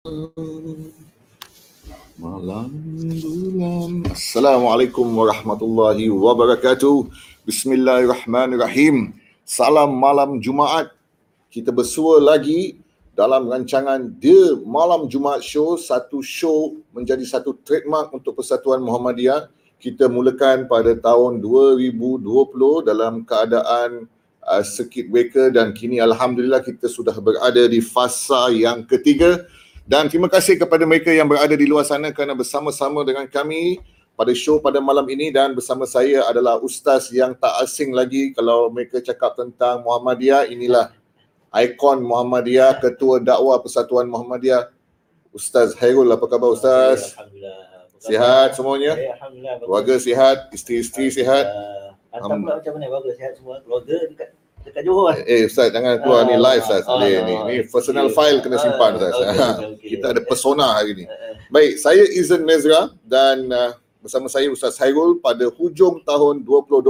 Malam bulan. Assalamualaikum warahmatullahi wabarakatuh. Bismillahirrahmanirrahim. Salam malam Jumaat. Kita bersua lagi dalam rancangan The Malam Jumaat Show, satu show menjadi satu trademark untuk Persatuan Muhammadiyah. Kita mulakan pada tahun 2020 dalam keadaan uh, circuit breaker dan kini alhamdulillah kita sudah berada di fasa yang ketiga dan terima kasih kepada mereka yang berada di luar sana kerana bersama-sama dengan kami pada show pada malam ini dan bersama saya adalah ustaz yang tak asing lagi kalau mereka cakap tentang Muhammadiyah inilah ikon Muhammadiyah ketua dakwah Persatuan Muhammadiyah Ustaz Hairul apa khabar ustaz Alhamdulillah. sihat semuanya Ya, Alhamdulillah. keluarga sihat isteri-isteri sihat Hantar pula macam mana? Bagus sihat semua. Keluarga dekat dekat Johor. kan? eh ustaz jangan keluar ni Ah, live ustaz ah, ni ah, ni, personal file kena simpan ustaz okey, okey, okey. kita ada persona hari ni Eh, eh. Baik, saya Izan Mezra dan uh, bersama saya Ustaz Hairul pada hujung tahun 2020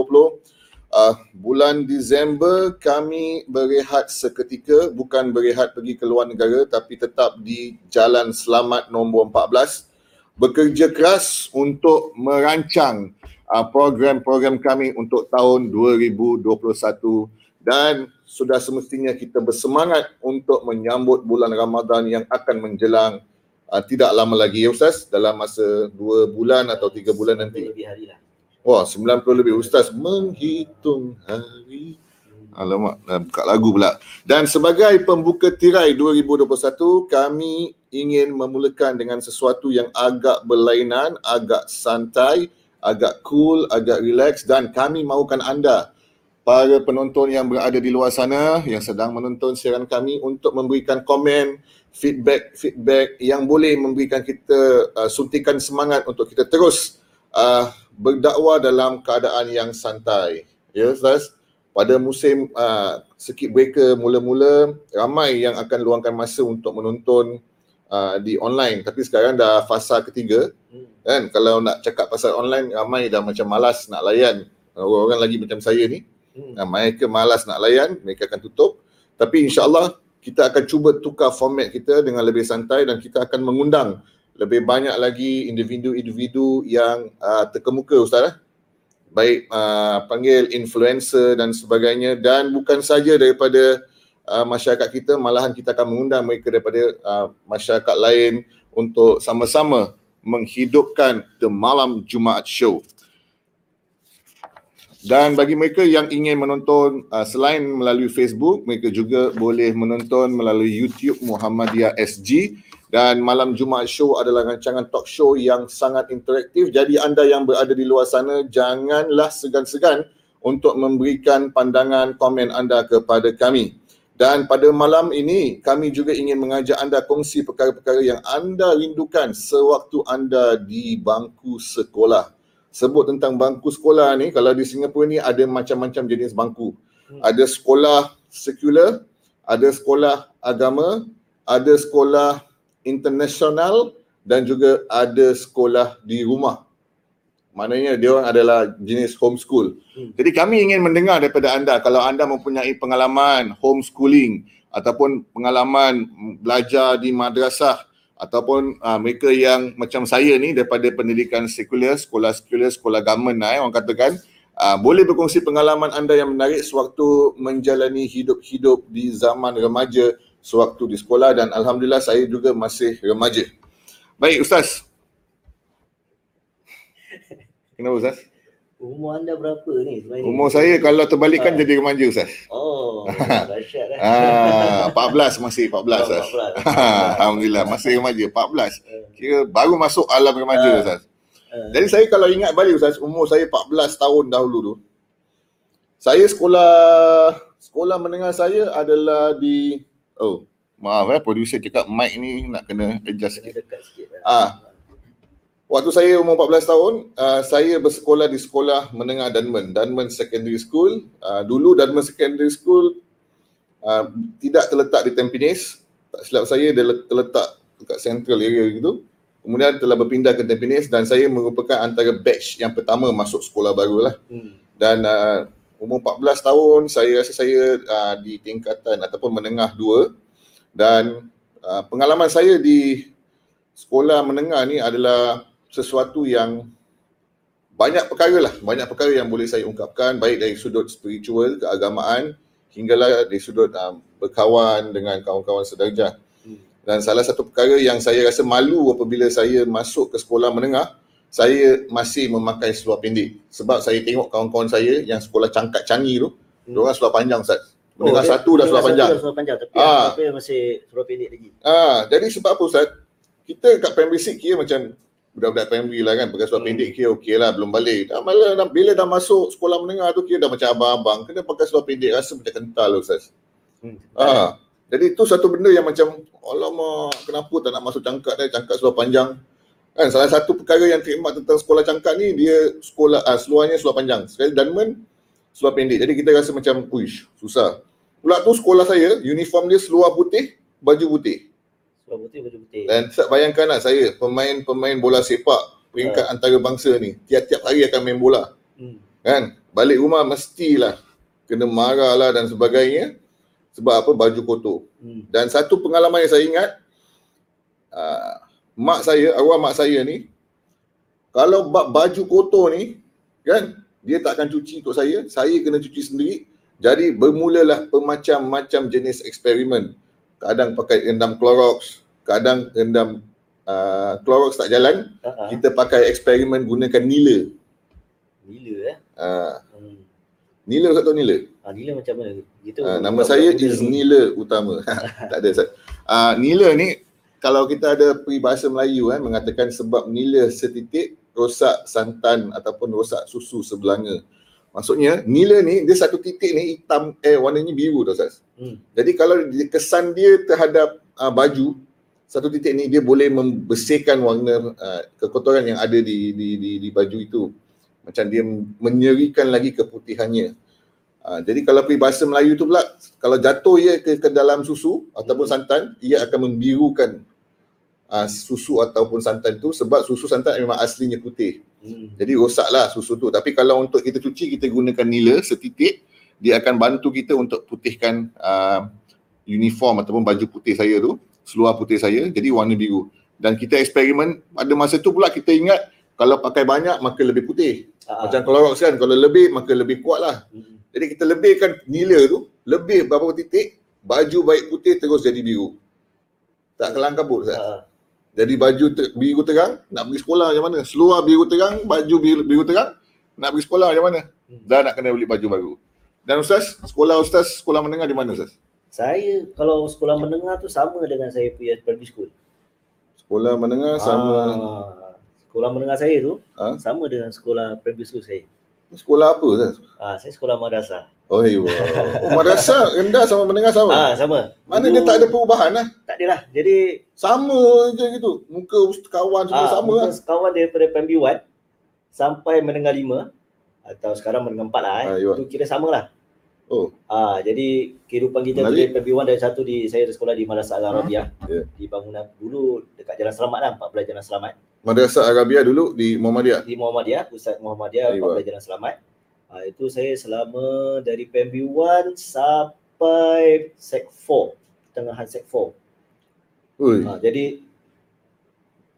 uh, bulan Disember kami berehat seketika bukan berehat pergi ke luar negara tapi tetap di Jalan Selamat nombor 14 bekerja keras untuk merancang uh, program-program kami untuk tahun 2021 dan sudah semestinya kita bersemangat untuk menyambut bulan Ramadan yang akan menjelang uh, tidak lama lagi ya Ustaz dalam masa dua bulan atau tiga bulan nanti. Lebih hari lah. Wah 90 lebih Ustaz menghitung hari. Alamak, dah buka lagu pula. Dan sebagai pembuka tirai 2021, kami ingin memulakan dengan sesuatu yang agak berlainan, agak santai, agak cool, agak relax dan kami mahukan anda para penonton yang berada di luar sana yang sedang menonton siaran kami untuk memberikan komen, feedback feedback yang boleh memberikan kita uh, suntikan semangat untuk kita terus uh, berdakwah dalam keadaan yang santai. Ya, Ustaz? Pada musim uh, circuit breaker mula-mula ramai yang akan luangkan masa untuk menonton uh, di online tapi sekarang dah fasa ketiga Hmm. kan kalau nak cakap pasal online ramai dah macam malas nak layan orang-orang lagi macam saya ni Hmm. Nah, mereka malas nak layan, mereka akan tutup. Tapi insyaAllah kita akan cuba tukar format kita dengan lebih santai dan kita akan mengundang lebih banyak lagi individu-individu yang uh, terkemuka Ustaz. Eh? Baik uh, panggil influencer dan sebagainya dan bukan saja daripada uh, masyarakat kita, malahan kita akan mengundang mereka daripada uh, masyarakat lain untuk sama-sama menghidupkan The Malam Jumaat Show. Dan bagi mereka yang ingin menonton uh, selain melalui Facebook, mereka juga boleh menonton melalui YouTube Muhammadiyah SG dan Malam Jumaat Show adalah rancangan talk show yang sangat interaktif. Jadi anda yang berada di luar sana janganlah segan-segan untuk memberikan pandangan komen anda kepada kami. Dan pada malam ini kami juga ingin mengajak anda kongsi perkara-perkara yang anda rindukan sewaktu anda di bangku sekolah sebut tentang bangku sekolah ni kalau di Singapura ni ada macam-macam jenis bangku. Ada sekolah sekular, ada sekolah agama, ada sekolah internasional dan juga ada sekolah di rumah. Maknanya dia orang adalah jenis homeschool. Hmm. Jadi kami ingin mendengar daripada anda kalau anda mempunyai pengalaman homeschooling ataupun pengalaman belajar di madrasah ataupun uh, mereka yang macam saya ni daripada pendidikan sekular, sekolah sekular, sekolah government lah eh, orang katakan uh, boleh berkongsi pengalaman anda yang menarik sewaktu menjalani hidup-hidup di zaman remaja sewaktu di sekolah dan alhamdulillah saya juga masih remaja. Baik Ustaz. Kenapa Ustaz? Umur anda berapa ni sebenarnya? Umur saya kalau terbalikkan Ah. jadi remaja Ustaz. Oh, dahsyat dah. Ah, 14 masih 14 Ustaz. 14. Alhamdulillah masih remaja 14. Eh, Kira baru masuk alam remaja Ah. Ustaz. eh. Jadi saya kalau ingat balik Ustaz, umur saya 14 tahun dahulu tu. Saya sekolah sekolah menengah saya adalah di oh, maaf eh producer cakap mic ni nak kena adjust sikit. Sikit. Ah. Waktu saya umur 14 tahun, uh, saya bersekolah di sekolah menengah Dunman, Dunman Secondary School. Uh, dulu Dunman Secondary School uh, tidak terletak di Tampines. Tak silap saya dia le- terletak dekat central area gitu. Kemudian telah berpindah ke Tampines dan saya merupakan antara batch yang pertama masuk sekolah baru lah. Hmm. Dan uh, umur 14 tahun saya rasa saya uh, di tingkatan ataupun menengah dua dan uh, pengalaman saya di sekolah menengah ni adalah sesuatu yang banyak perkara lah, banyak perkara yang boleh saya ungkapkan baik dari sudut spiritual, keagamaan hinggalah dari sudut um, berkawan dengan kawan-kawan sederajat. Hmm. Dan salah satu perkara yang saya rasa malu apabila saya masuk ke sekolah menengah, saya masih memakai seluar pendek. Sebab saya tengok kawan-kawan saya yang sekolah cangkat canggih tu, Hmm. diorang seluar panjang Ustaz. Menengah dia- satu dah seluar panjang. Seluar panjang tapi Ah. apa masih seluar pendek lagi. Ah, jadi sebab apa Ustaz? Kita kat primary six kira macam budak-budak primary lah kan, pakai seluar Hmm. pendek kira okey lah, belum balik. Dah malah dah, bila dah masuk sekolah menengah tu kira dah macam abang-abang, kena pakai seluar pendek rasa macam kental lah Ustaz. Hmm. Ah, jadi tu satu benda yang macam alamak, kenapa tak nak masuk cangkat dah, cangkat seluar panjang. Kan salah satu perkara yang khidmat tentang sekolah cangkat ni dia sekolah ah, seluarnya seluar panjang. Sekali Dunman seluar pendek. Jadi kita rasa macam uish, susah. Pula tu sekolah saya, uniform dia seluar putih, baju putih. Putih baju putih. Dan tak bayangkan lah saya pemain-pemain bola sepak peringkat antarabangsa ni tiap-tiap hari akan main bola. Hmm. kan? Balik rumah mestilah kena marah lah dan sebagainya. Sebab apa? Baju kotor. Hmm. dan satu pengalaman yang saya ingat uh, mak saya arwah mak saya ni kalau bab baju kotor ni kan? Dia tak akan cuci untuk saya saya kena cuci sendiri. Jadi bermulalah bermacam-macam jenis eksperimen kadang pakai rendam Clorox kadang rendam uh, Clorox tak jalan ah. kita pakai eksperimen gunakan nila Gila eh. uh, Hmm. nila Ustaz tahu nila Ah, gila macam mana? Uh, nama saya is Nila Utama. tak ada Ustaz. Uh, Nila ni kalau kita ada peribahasa Melayu kan mengatakan sebab nila setitik rosak santan ataupun rosak susu sebelanga. Maksudnya nila ni dia satu titik ni hitam eh warnanya biru tau Ustaz. Hmm. Jadi kalau kesan dia terhadap uh, baju satu titik ni dia boleh membersihkan warna uh, kekotoran yang ada di, di di di baju itu. Macam dia menyerikan lagi keputihannya. Uh, jadi kalau peribahasa Melayu tu pula kalau jatuh ia ke, ke dalam susu ataupun Hmm. santan ia akan membirukan uh, susu ataupun santan tu sebab susu santan memang aslinya putih. Hmm. Jadi rosaklah susu tu. Tapi kalau untuk kita cuci kita gunakan nila setitik dia akan bantu kita untuk putihkan uh, uniform ataupun baju putih saya tu, seluar putih saya jadi warna biru. Dan kita eksperimen pada masa tu pula kita ingat kalau pakai banyak maka lebih putih. Ah, ah. Macam Clorox kan kalau lebih maka lebih kuat lah. Hmm. Jadi kita lebihkan nila tu, lebih beberapa titik, baju baik putih terus jadi biru. Tak kelang kabut Ustaz. Ah, ah. Jadi baju ter, biru terang, nak pergi sekolah macam mana? Seluar biru terang, baju biru, biru terang, nak pergi sekolah macam mana? Hmm. Dah nak kena beli baju baru. Dan Ustaz, sekolah Ustaz, sekolah menengah di mana Ustaz? Saya kalau sekolah menengah tu sama dengan saya punya primary school. Sekolah menengah sama, Ah, sekolah menengah saya tu Ah. sama dengan sekolah primary school saya. sekolah apa Ustaz? Ah, saya sekolah madrasah. Oh, iya. Oh, madrasah rendah sama menengah sama? Ah, sama. Mana Dulu dia tak ada perubahan lah? Tak adalah. Jadi Sama je gitu. Muka kawan semua ah, sama lah. muka kawan daripada primary 1 sampai menengah 5 atau sekarang menengah 4 lah eh. Ah, ya. tu kira sama lah. Oh, Ah, jadi kehidupan kita tu dari primary 1 dari satu di saya ada sekolah di Madrasah Al Arabiah. Ya. Di bangunan dulu dekat Jalan Selamat lah, 14 Jalan Selamat. Madrasah Arabia dulu di Muhammadiyah. Di Muhammadiyah, Pusat Muhammadiyah, Aywa. 14 Jalan Selamat. Ah, itu saya selama dari primary 1 sampai sec 4, tengahan sec 4. Ui. Ha, jadi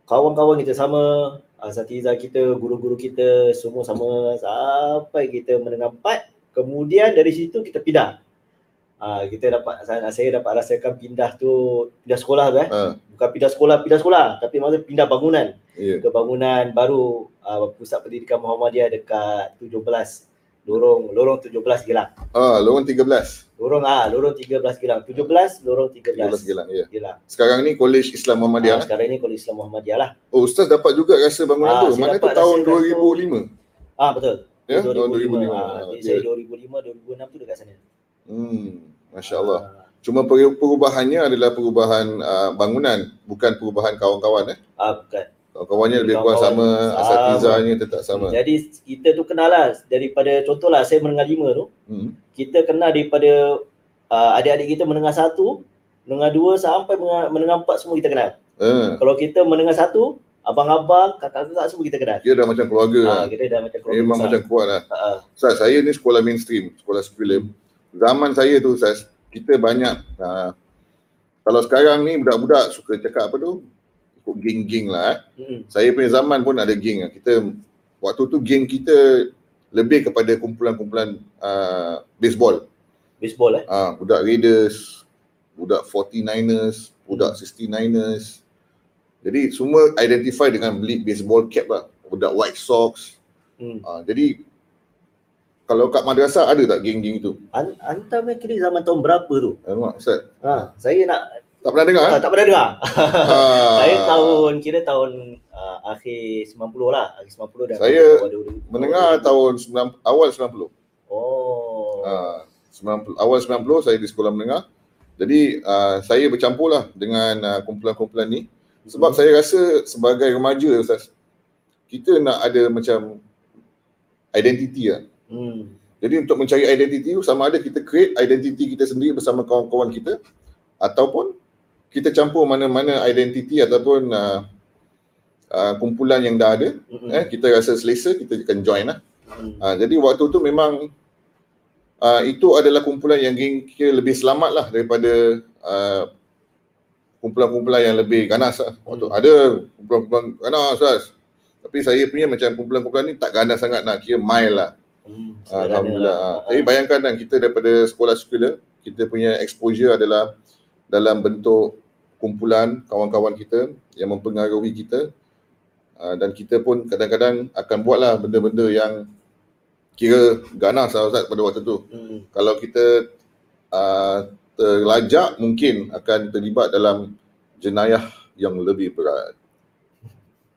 kawan-kawan kita sama, asatiza kita, guru-guru kita semua sama sampai kita menengah empat. Kemudian dari situ kita pindah. Ha, kita dapat saya, saya dapat rasakan pindah tu pindah sekolah tu eh. Ah, Bukan pindah sekolah, pindah sekolah tapi maksudnya pindah bangunan ya. ke bangunan baru uh, pusat pendidikan Muhammadiyah dekat 17 lorong lorong 17 Gelang. Ah, lorong 13. Lorong ah lorong 13 Gelang. 17 lorong 13. 13 Gelang, ya. Gelang. Sekarang ni College Islam Ah, Muhammadiyah. sekarang ni kalau Islam Muhammadiyah lah. Oh, Ustaz dapat juga rasa bangunan Ah, tu. Mana tu tahun rasa kat 2005? Ah betul. Ya, tahun 2005. 2005. Ah, Ah, ya. saya 2005 2006 tu dekat sana. Hmm, Masya Allah. Ah, Cuma per- perubahannya adalah perubahan uh, bangunan, bukan perubahan kawan-kawan. Eh. ah bukan. Kawan-kawannya lebih kurang sama, sama. asatizahnya tetap sama. Jadi kita tu kenal lah daripada contohlah saya menengah lima tu, Hmm. kita kenal daripada uh, adik-adik kita menengah satu, menengah dua sampai menengah, menengah empat semua kita kenal. Eh, Kalau kita menengah satu, abang-abang, kakak-kakak semua kita kenal. dia dah macam keluarga lah. Ah, kita dah macam keluarga Memang besar. macam kuat lah. Ah, ah. Ustaz, saya ni sekolah mainstream, sekolah sekolah. Zaman saya tu Ustaz, kita banyak uh, Kalau sekarang ni budak-budak suka cakap apa tu? Ikut geng-geng lah. Eh. Hmm. Saya punya zaman pun ada geng. lah. Kita waktu tu geng kita lebih kepada kumpulan-kumpulan uh, baseball. Baseball eh. Ah, budak Raiders, budak 49ers, budak 69ers. Jadi semua identify dengan beli baseball cap lah. Budak White Sox. Hmm. Ah, jadi kalau kat madrasah ada tak geng-geng itu? An- Anta punya kira zaman tahun berapa tu? Alamak, Ustaz. Ha, saya nak Tak pernah dengar? ah, eh? tak pernah dengar. Ah, Saya tahun kira tahun uh, akhir 90 lah, akhir 90 dan Saya awal 2000. mendengar tahun 9, awal 90. Oh. Ah, 90 awal 90 saya di sekolah menengah. Jadi uh, saya bercampur lah dengan uh, kumpulan-kumpulan ni sebab Hmm. saya rasa sebagai remaja Ustaz kita nak ada macam identiti lah. Hmm. Jadi untuk mencari identiti tu sama ada kita create identiti kita sendiri bersama kawan-kawan kita ataupun kita campur mana-mana identiti ataupun uh, uh, kumpulan yang dah ada Hmm. eh kita rasa selesa kita akan join lah. Hmm. Uh, jadi waktu tu memang uh, itu adalah kumpulan yang kira lebih selamat lah daripada uh, kumpulan-kumpulan yang lebih ganas lah. Waktu Hmm. ada kumpulan-kumpulan ganas Ustaz. Tapi saya punya macam kumpulan-kumpulan ni tak ganas sangat nak kira mild lah. Hmm. Alhamdulillah. Ah, lah. Tapi bayangkan kan kita daripada sekolah sekolah kita punya exposure adalah dalam bentuk kumpulan kawan-kawan kita yang mempengaruhi kita Ah, dan kita pun kadang-kadang akan buatlah benda-benda yang kira ganas lah Ustaz pada waktu tu. Hmm. Kalau kita uh, terlajak mungkin akan terlibat dalam jenayah yang lebih berat.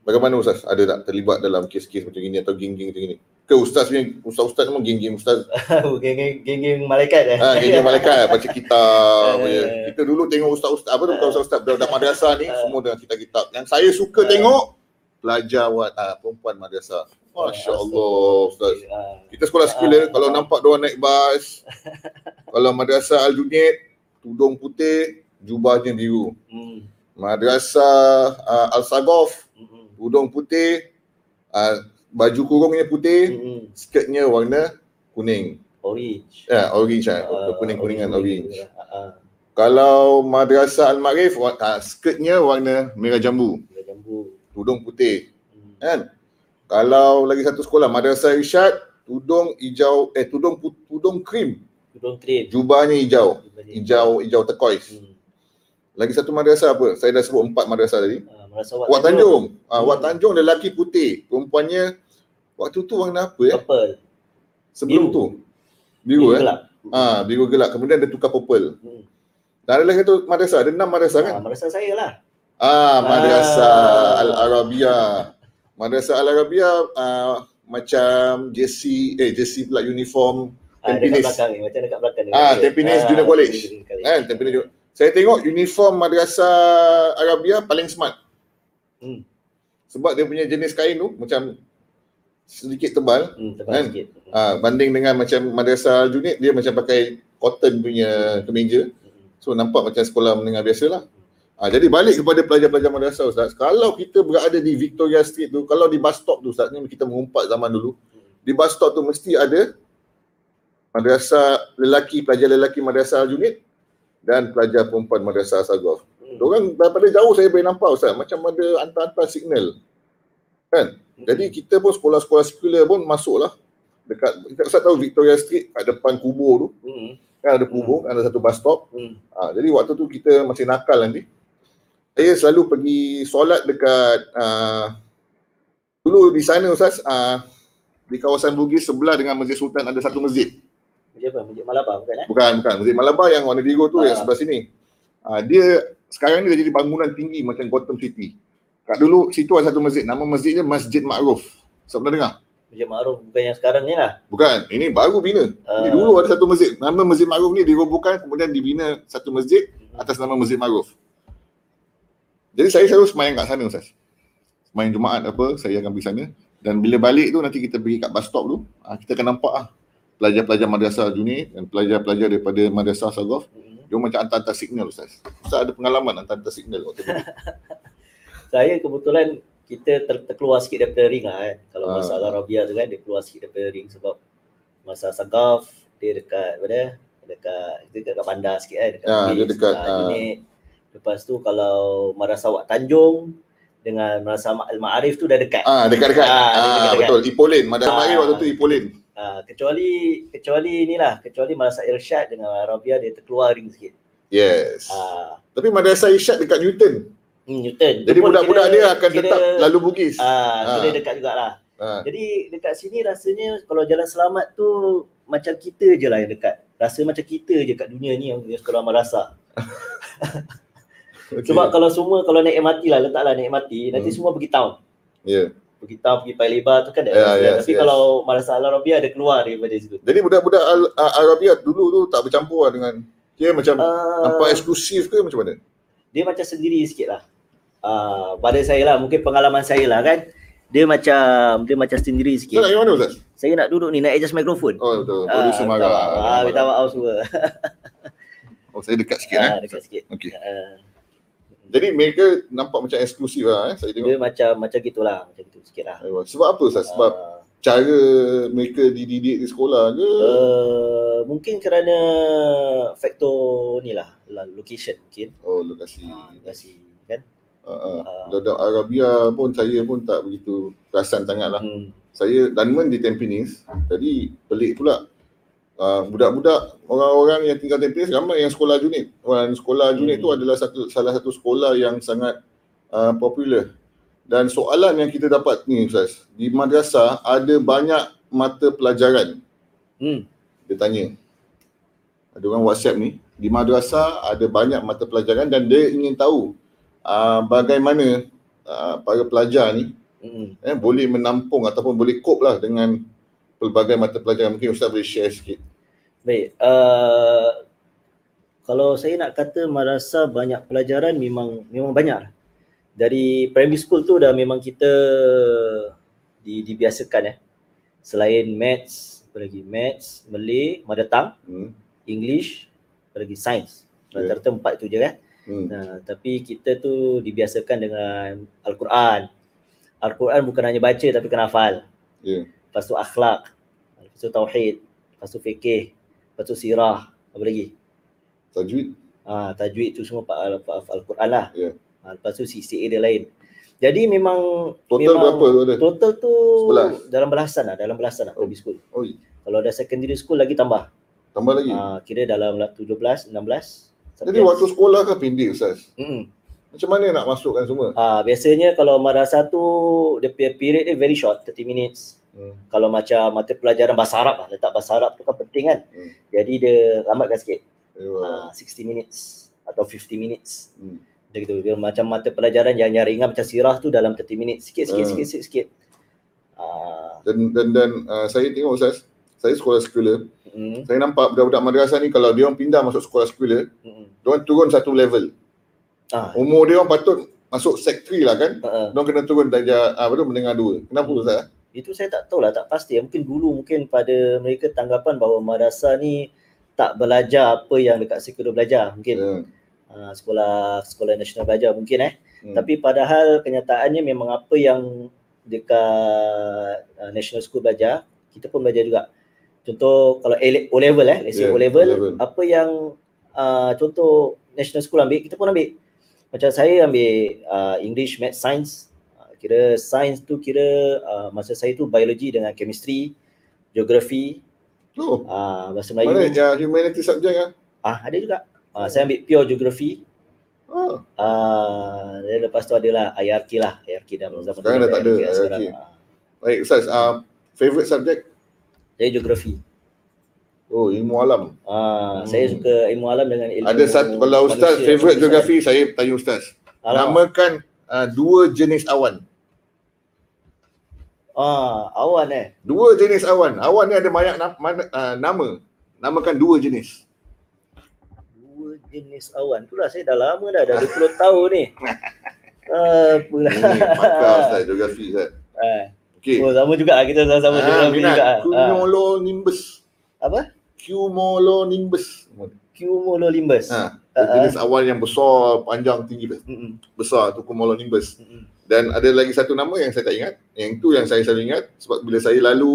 Bagaimana Ustaz? Ada tak terlibat dalam kes-kes macam ini atau geng-geng macam ini? Ke Ustaz punya, Ustaz-Ustaz memang geng-geng Ustaz geng-geng geng-geng malaikat eh. Ha, geng malaikat baca kitab je. Kita dulu tengok ustaz-ustaz apa tu bukan ustaz-ustaz budak madrasah ni semua dengan kitab-kitab. Yang saya suka tengok pelajar wat ah, perempuan madrasah. Masya-Allah ustaz. Ah, Kita sekolah sekolah Ah. kalau nampak dia naik bas kalau madrasah Al-Junaid tudung putih, jubahnya biru. Hmm. Madrasah uh, Al-Sagaf Hmm. tudung putih, uh, baju kurungnya putih, Hmm. skirtnya warna kuning. Orange. Ya, orange lah. Ah, Kuning-kuningan orange. Ah, ah. Kalau Madrasah Al-Ma'rif, ah, skirtnya warna merah jambu, Gula jambu. tudung putih. Hmm. Kan? Kalau lagi satu sekolah, Madrasah Irsyad, tudung hijau, eh tudung tudung krim, Tudung krim. jubahnya hijau, hijau hijau turquoise. Hmm. Lagi satu madrasah apa? Saya dah sebut empat madrasah tadi. Ah, merasa Wat Tanjung. Ah, Wat Hmm. Tanjung lelaki putih, perempuannya waktu tu warna apa ya? Purple. Sebelum Biru. tu. Biru, eh? gelap. Ah, biru gelap. Kemudian dia tukar purple. Hmm. Dan ada lagi satu madrasah, ada enam madrasah kan? Ah, merasa saya lah. Ah, Madrasah Ah. Al-Arabia. Madrasah Al-Arabia uh, macam jersey eh jersey pula uniform Ah, dekat belakang ni. Macam dekat belakang ni. Ah, Tampines Junior College. Junior College. kan Tampines juga. Saya tengok uniform Madrasah Arabia paling smart. Hmm. Sebab dia punya jenis kain tu macam sedikit tebal Hmm, tebal Kan? sikit. ah, banding dengan macam Madrasah Junid dia macam pakai cotton punya kemeja. Hmm. So nampak macam sekolah menengah biasa lah. Ha, jadi balik kepada pelajar-pelajar madrasah Ustaz. Kalau kita berada di Victoria Street tu, kalau di bus stop tu Ustaz, ni kita mengumpat zaman dulu. Di bus stop tu mesti ada madrasah lelaki, pelajar lelaki madrasah Al-Junid dan pelajar perempuan madrasah Asagaf. Hmm. Diorang daripada jauh saya boleh nampak Ustaz, macam ada hantar-hantar signal. Kan? Jadi kita pun sekolah-sekolah sekular pun masuklah dekat, Ustaz tahu Victoria Street kat depan kubur tu, Hmm. kan ada kubur, ada satu bus stop. Hmm. Ha, jadi waktu tu kita masih nakal nanti. Saya selalu pergi solat dekat uh, dulu di sana Ustaz uh, di kawasan Bugis sebelah dengan Masjid Sultan ada satu masjid. Masjid apa? Masjid Malabar bukan eh? Bukan bukan Masjid Malabar yang warna biru tu yang Ah. sebelah sini. Uh, dia sekarang ni dah jadi bangunan tinggi macam Gotham City. Kat dulu situ ada satu masjid, nama masjidnya Masjid Ma'ruf. Siapa pernah dengar? Masjid Ma'ruf bukan yang sekarang ni lah. Bukan, ini baru bina. Ini Ah. dulu ada satu masjid. Nama Masjid Ma'ruf ni dirobohkan kemudian dibina satu masjid atas nama Masjid Ma'ruf. Jadi saya selalu semayang kat sana Ustaz. Semayang Jumaat apa, saya akan pergi sana. Dan bila balik tu nanti kita pergi kat bus stop tu, ah, kita akan nampak ah pelajar-pelajar madrasah Junid dan pelajar-pelajar daripada madrasah Sagaf, Hmm. dia macam hantar-hantar signal Ustaz. Ustaz ada pengalaman hantar-hantar signal waktu tu. Saya kebetulan kita ter, terkeluar sikit daripada ring lah kan. Kalau Ah. masa Arabia tu kan dia keluar sikit daripada ring sebab masa Sagaf dia dekat mana? Dekat dia dekat bandar sikit kan dekat Ah, dia dekat, unit. Lepas tu kalau Madrasah Wak Tanjung dengan Madrasah Al-Ma'arif tu dah dekat. Ah, dekat-dekat. Ah, Ah, dekat-dekat. betul. Ipolin. Madrasah Ah. Ma'arif waktu tu Ipolin. Ah, kecuali kecuali inilah, kecuali Madrasah Irsyad dengan Arabia dia terkeluar ring sikit. Yes. Ah, Tapi Madrasah Isyad dekat Newton. Hmm, Newton. Jadi budak-budak kira- dia akan kira- tetap lalu Bugis. Ah, kira Ah. dekat jugalah. Ah. Jadi dekat sini rasanya kalau jalan selamat tu macam kita je lah yang dekat. Rasa macam kita je kat dunia ni yang yang sekolah madrasah. Okay. Sebab kalau semua kalau naik MRT lah, letaklah naik MRT, nanti Hmm. semua pergi town. Ya. Pergi town, pergi Paya Lebar tu kan daerah yeah, yes, Tapi yes. kalau Madrasah Al-Arabia ada keluar daripada situ. Jadi budak-budak Al- A- Arabia dulu tu tak bercampur lah dengan dia macam Uh, nampak eksklusif ke macam mana? dia macam sendiri sikit lah. Uh, pada saya lah, mungkin pengalaman saya lah kan. Dia macam dia macam sendiri sikit. nak pergi mana Ustaz? Saya nak duduk ni, nak adjust mikrofon. Oh betul. Producer marah. Ah, minta maaf semua. Oh saya dekat sikit eh. Ah, dekat sikit. Okey. Ah, Jadi mereka nampak macam eksklusif lah eh saya tengok. dia macam macam gitulah, macam gitu sikit lah. Aiwa. Sebab apa Ustaz? Sebab Ah, cara mereka dididik di sekolah ke? uh, mungkin kerana faktor ni lah, location mungkin. Oh lokasi. Ah, lokasi kan. Uh, uh. Ah. Budak Arabia pun saya pun tak begitu perasan sangat lah. Hmm. Saya Dunman di Tampines. Jadi pelik pula. Uh, budak-budak orang-orang yang tinggal Tampines ramai yang sekolah junit. Dan sekolah junit Hmm. tu adalah satu salah satu sekolah yang sangat uh, popular. Dan soalan yang kita dapat ni Ustaz, di madrasah ada banyak mata pelajaran. Hmm. Dia tanya. Ada orang WhatsApp ni, di madrasah ada banyak mata pelajaran dan dia ingin tahu uh, bagaimana uh, para pelajar ni Hmm. eh, boleh menampung ataupun boleh cope lah dengan pelbagai mata pelajaran. Mungkin Ustaz boleh share sikit. Baik. Uh, kalau saya nak kata madrasah banyak pelajaran memang memang banyak. lah. Dari primary school tu dah memang kita di, dibiasakan eh. Selain maths, apa lagi? Maths, Malay, mother tongue, Hmm. English, apa lagi sains. Ya. Rata-rata empat tu je kan. Hmm. Nah, tapi kita tu dibiasakan dengan Al-Quran. Al-Quran bukan hanya baca tapi kena hafal. Ya. Lepas tu akhlak. Lepas tu tauhid. Lepas tu fikih. Lepas tu sirah. Apa lagi? Tajwid. Ha, tajwid tu semua Pak Al- Al- Al-Quran lah. Ya. Ha, lepas tu CCA dia lain. Jadi memang Total memang, berapa tu ada? Total tu Sebelas? dalam belasan lah, dalam belasan lah Oh. primary school. Oh, Kalau ada secondary school lagi tambah. tambah lagi. Ha, kira dalam 17, 16. Jadi waktu sekolah kan pendek Ustaz. Mm. Macam mana nak masukkan semua? Ah biasanya kalau madrasah tu dia punya period dia very short 30 minutes. Hmm. Kalau macam mata pelajaran bahasa Arab lah, letak bahasa Arab tu kan penting kan. Hmm. Jadi dia lambatkan sikit. Ah 60 minutes atau 50 minutes. Hmm. Dia gitu. Dia macam mata pelajaran yang yang ringan macam sirah tu dalam 30 minutes. Sikit sikit Hmm. sikit sikit sikit. Ah Dan dan dan uh, saya tengok Ustaz, saya sekolah sekular, mm, saya nampak budak-budak madrasah ni kalau dia orang pindah masuk sekolah sekular, mm, dia orang turun satu level. ah Umur dia orang patut masuk sek 3 lah kan. uh, uh. Dia orang kena turun darjah ah, apa tu mendengar dua. Kenapa Hmm. Ustaz? Itu saya tak tahu lah, tak pasti. Mungkin dulu mungkin pada mereka tanggapan bahawa madrasah ni tak belajar apa yang dekat sekular belajar. Mungkin Ya. uh, sekolah sekolah nasional belajar mungkin eh. Hmm. Tapi padahal kenyataannya memang apa yang dekat uh, national school belajar, kita pun belajar juga. Contoh kalau A- O level eh, let's say Yeah, O level, apa yang uh, contoh national school ambil, kita pun ambil. Macam saya ambil uh, English, Math, Science. Uh, kira science tu kira uh, masa saya tu biologi dengan chemistry, geografi, Tu. uh, bahasa Mana Melayu. yang humanity subject ah? Ah ada juga. Uh, saya ambil pure geografi, Ah. Ah, dan lepas tu adalah hierarchy lah, hierarchy dalam Oh, zaman sekarang dah tak ada sekarang. hierarchy. Ah, Baik Ustaz, uh, favorite subject? Saya geografi. Oh, ilmu alam. Ah, Hmm. saya suka ilmu alam dengan ilmu Ada satu kalau Ustaz manusia. favorite geografi, saya tanya Ustaz. Alamak. Namakan uh, dua jenis awan. Ah, awan eh. Dua jenis awan. Awan ni ada banyak na- mana, uh, nama. Namakan dua jenis. Dua jenis awan. Itulah saya dah lama dah, dah 20 tahun ni. Ah, Apalah. Ini pakar Ustaz geografi Ustaz. Ah, Okey. oh, sama juga kita sama-sama Ah, minat. juga. Ah. Cumulonimbus. Apa? Cumulonimbus. Cumulonimbus. Ha, Ah, jenis awan yang besar, panjang, tinggi. Mm-mm. Besar tu cumulonimbus. Mm-mm. Dan ada lagi satu nama yang saya tak ingat. Yang itu yang saya selalu ingat sebab bila saya lalu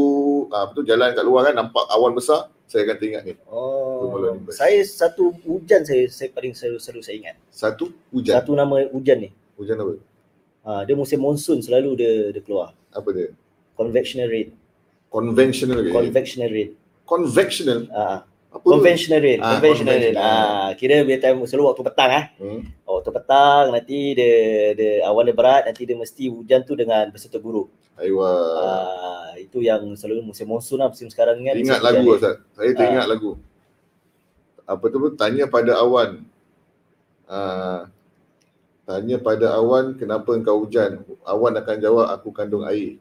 ah, apa tu jalan kat luar kan nampak awan besar, saya akan teringat ni. Oh. Saya satu hujan saya saya paling selalu, selalu saya ingat. Satu hujan. Satu nama hujan ni. Hujan apa? Ha, dia musim monsun selalu dia dia keluar. Apa dia? Convectional rain. Conventional ke? Convectional rain. Convectional. Ha, Apa tu? conventional rain. Ah, conventional conventional. Ha, kira bila time selalu waktu petang ah. Hmm. Oh, waktu petang nanti dia dia awan dia berat nanti dia mesti hujan tu dengan berserta buruk. Aiwa. Ah, itu yang selalu musim monsun lah musim sekarang ni kan. Ingat lagu. Ustaz. Saya teringat lagu. Apa tu tanya pada awan. Ah, tanya pada awan kenapa engkau hujan? Awan akan jawab aku kandung air.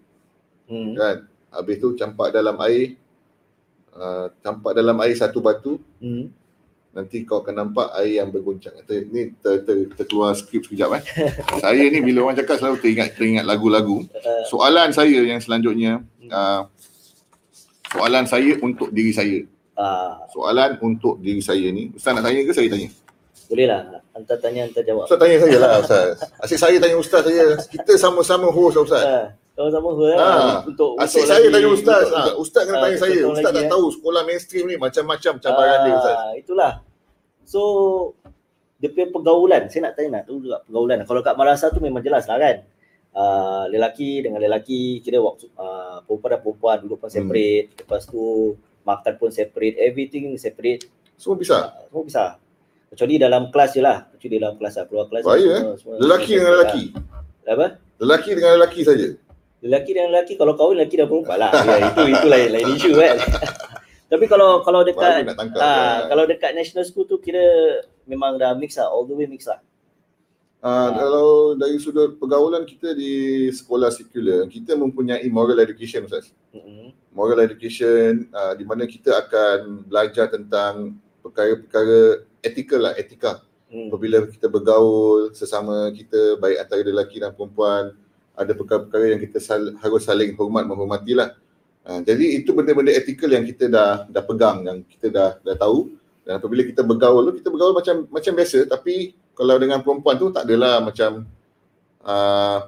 Hmm. Kan? Habis tu campak dalam air. Uh, campak dalam air satu batu. Hmm. Nanti kau akan nampak air yang bergoncang. Ter, ni ter, ter, terkeluar skrip sekejap eh. saya ni bila orang cakap selalu teringat teringat lagu-lagu. Uh, Soalan saya yang selanjutnya uh, soalan saya untuk diri saya. ah, Soalan untuk diri saya ni. Ustaz nak tanya ke saya tanya? Boleh lah. Hantar tanya, hantar jawab. Ustaz tanya saya lah Ustaz. Asyik saya tanya Ustaz saya. Kita sama-sama host lah Ustaz. Ah, sama-sama lah. Ah, untuk, Asyik untuk saya lagi- tanya Ustaz. untuk- Ha, Ustaz kena ah, tanya saya. Ustaz tak eh. tahu sekolah mainstream ni macam-macam cabaran dia Ustaz. Ah, itulah. So dia punya pergaulan, saya nak tanya nak tahu juga pergaulan. Kalau kat madrasah tu memang jelas lah kan. Uh, lelaki dengan lelaki kira waktu uh, perempuan dan perempuan duduk pun Hmm. separate lepas tu makan pun separate everything separate Semua bisa. uh, semua bisa kecuali dalam kelas je lah kecuali dalam kelas lah keluar kelas Bahaya, semua, semua, Lelaki dengan lelaki. lah. apa Lelaki dengan lelaki saja. lelaki dan lelaki kalau kahwin lelaki dan perempuan lah ya, itu itu lain lain isu kan tapi kalau kalau dekat tangkap. Kan. kalau dekat national school tu kira memang dah mix lah, all the way mix lah. Ah, kalau dari sudut pergaulan kita di sekolah sekular, kita mempunyai moral education Ustaz. Mm-hmm. Moral education uh, di mana kita akan belajar tentang perkara-perkara etikal lah, etika. Hmm. Apabila kita bergaul sesama kita baik antara lelaki dan perempuan, ada perkara-perkara yang kita sal- harus saling hormat menghormati lah. Uh, jadi itu benda-benda etikal yang kita dah dah pegang, yang kita dah dah tahu. Dan apabila kita bergaul tu, kita bergaul macam macam biasa tapi kalau dengan perempuan tu tak adalah macam uh,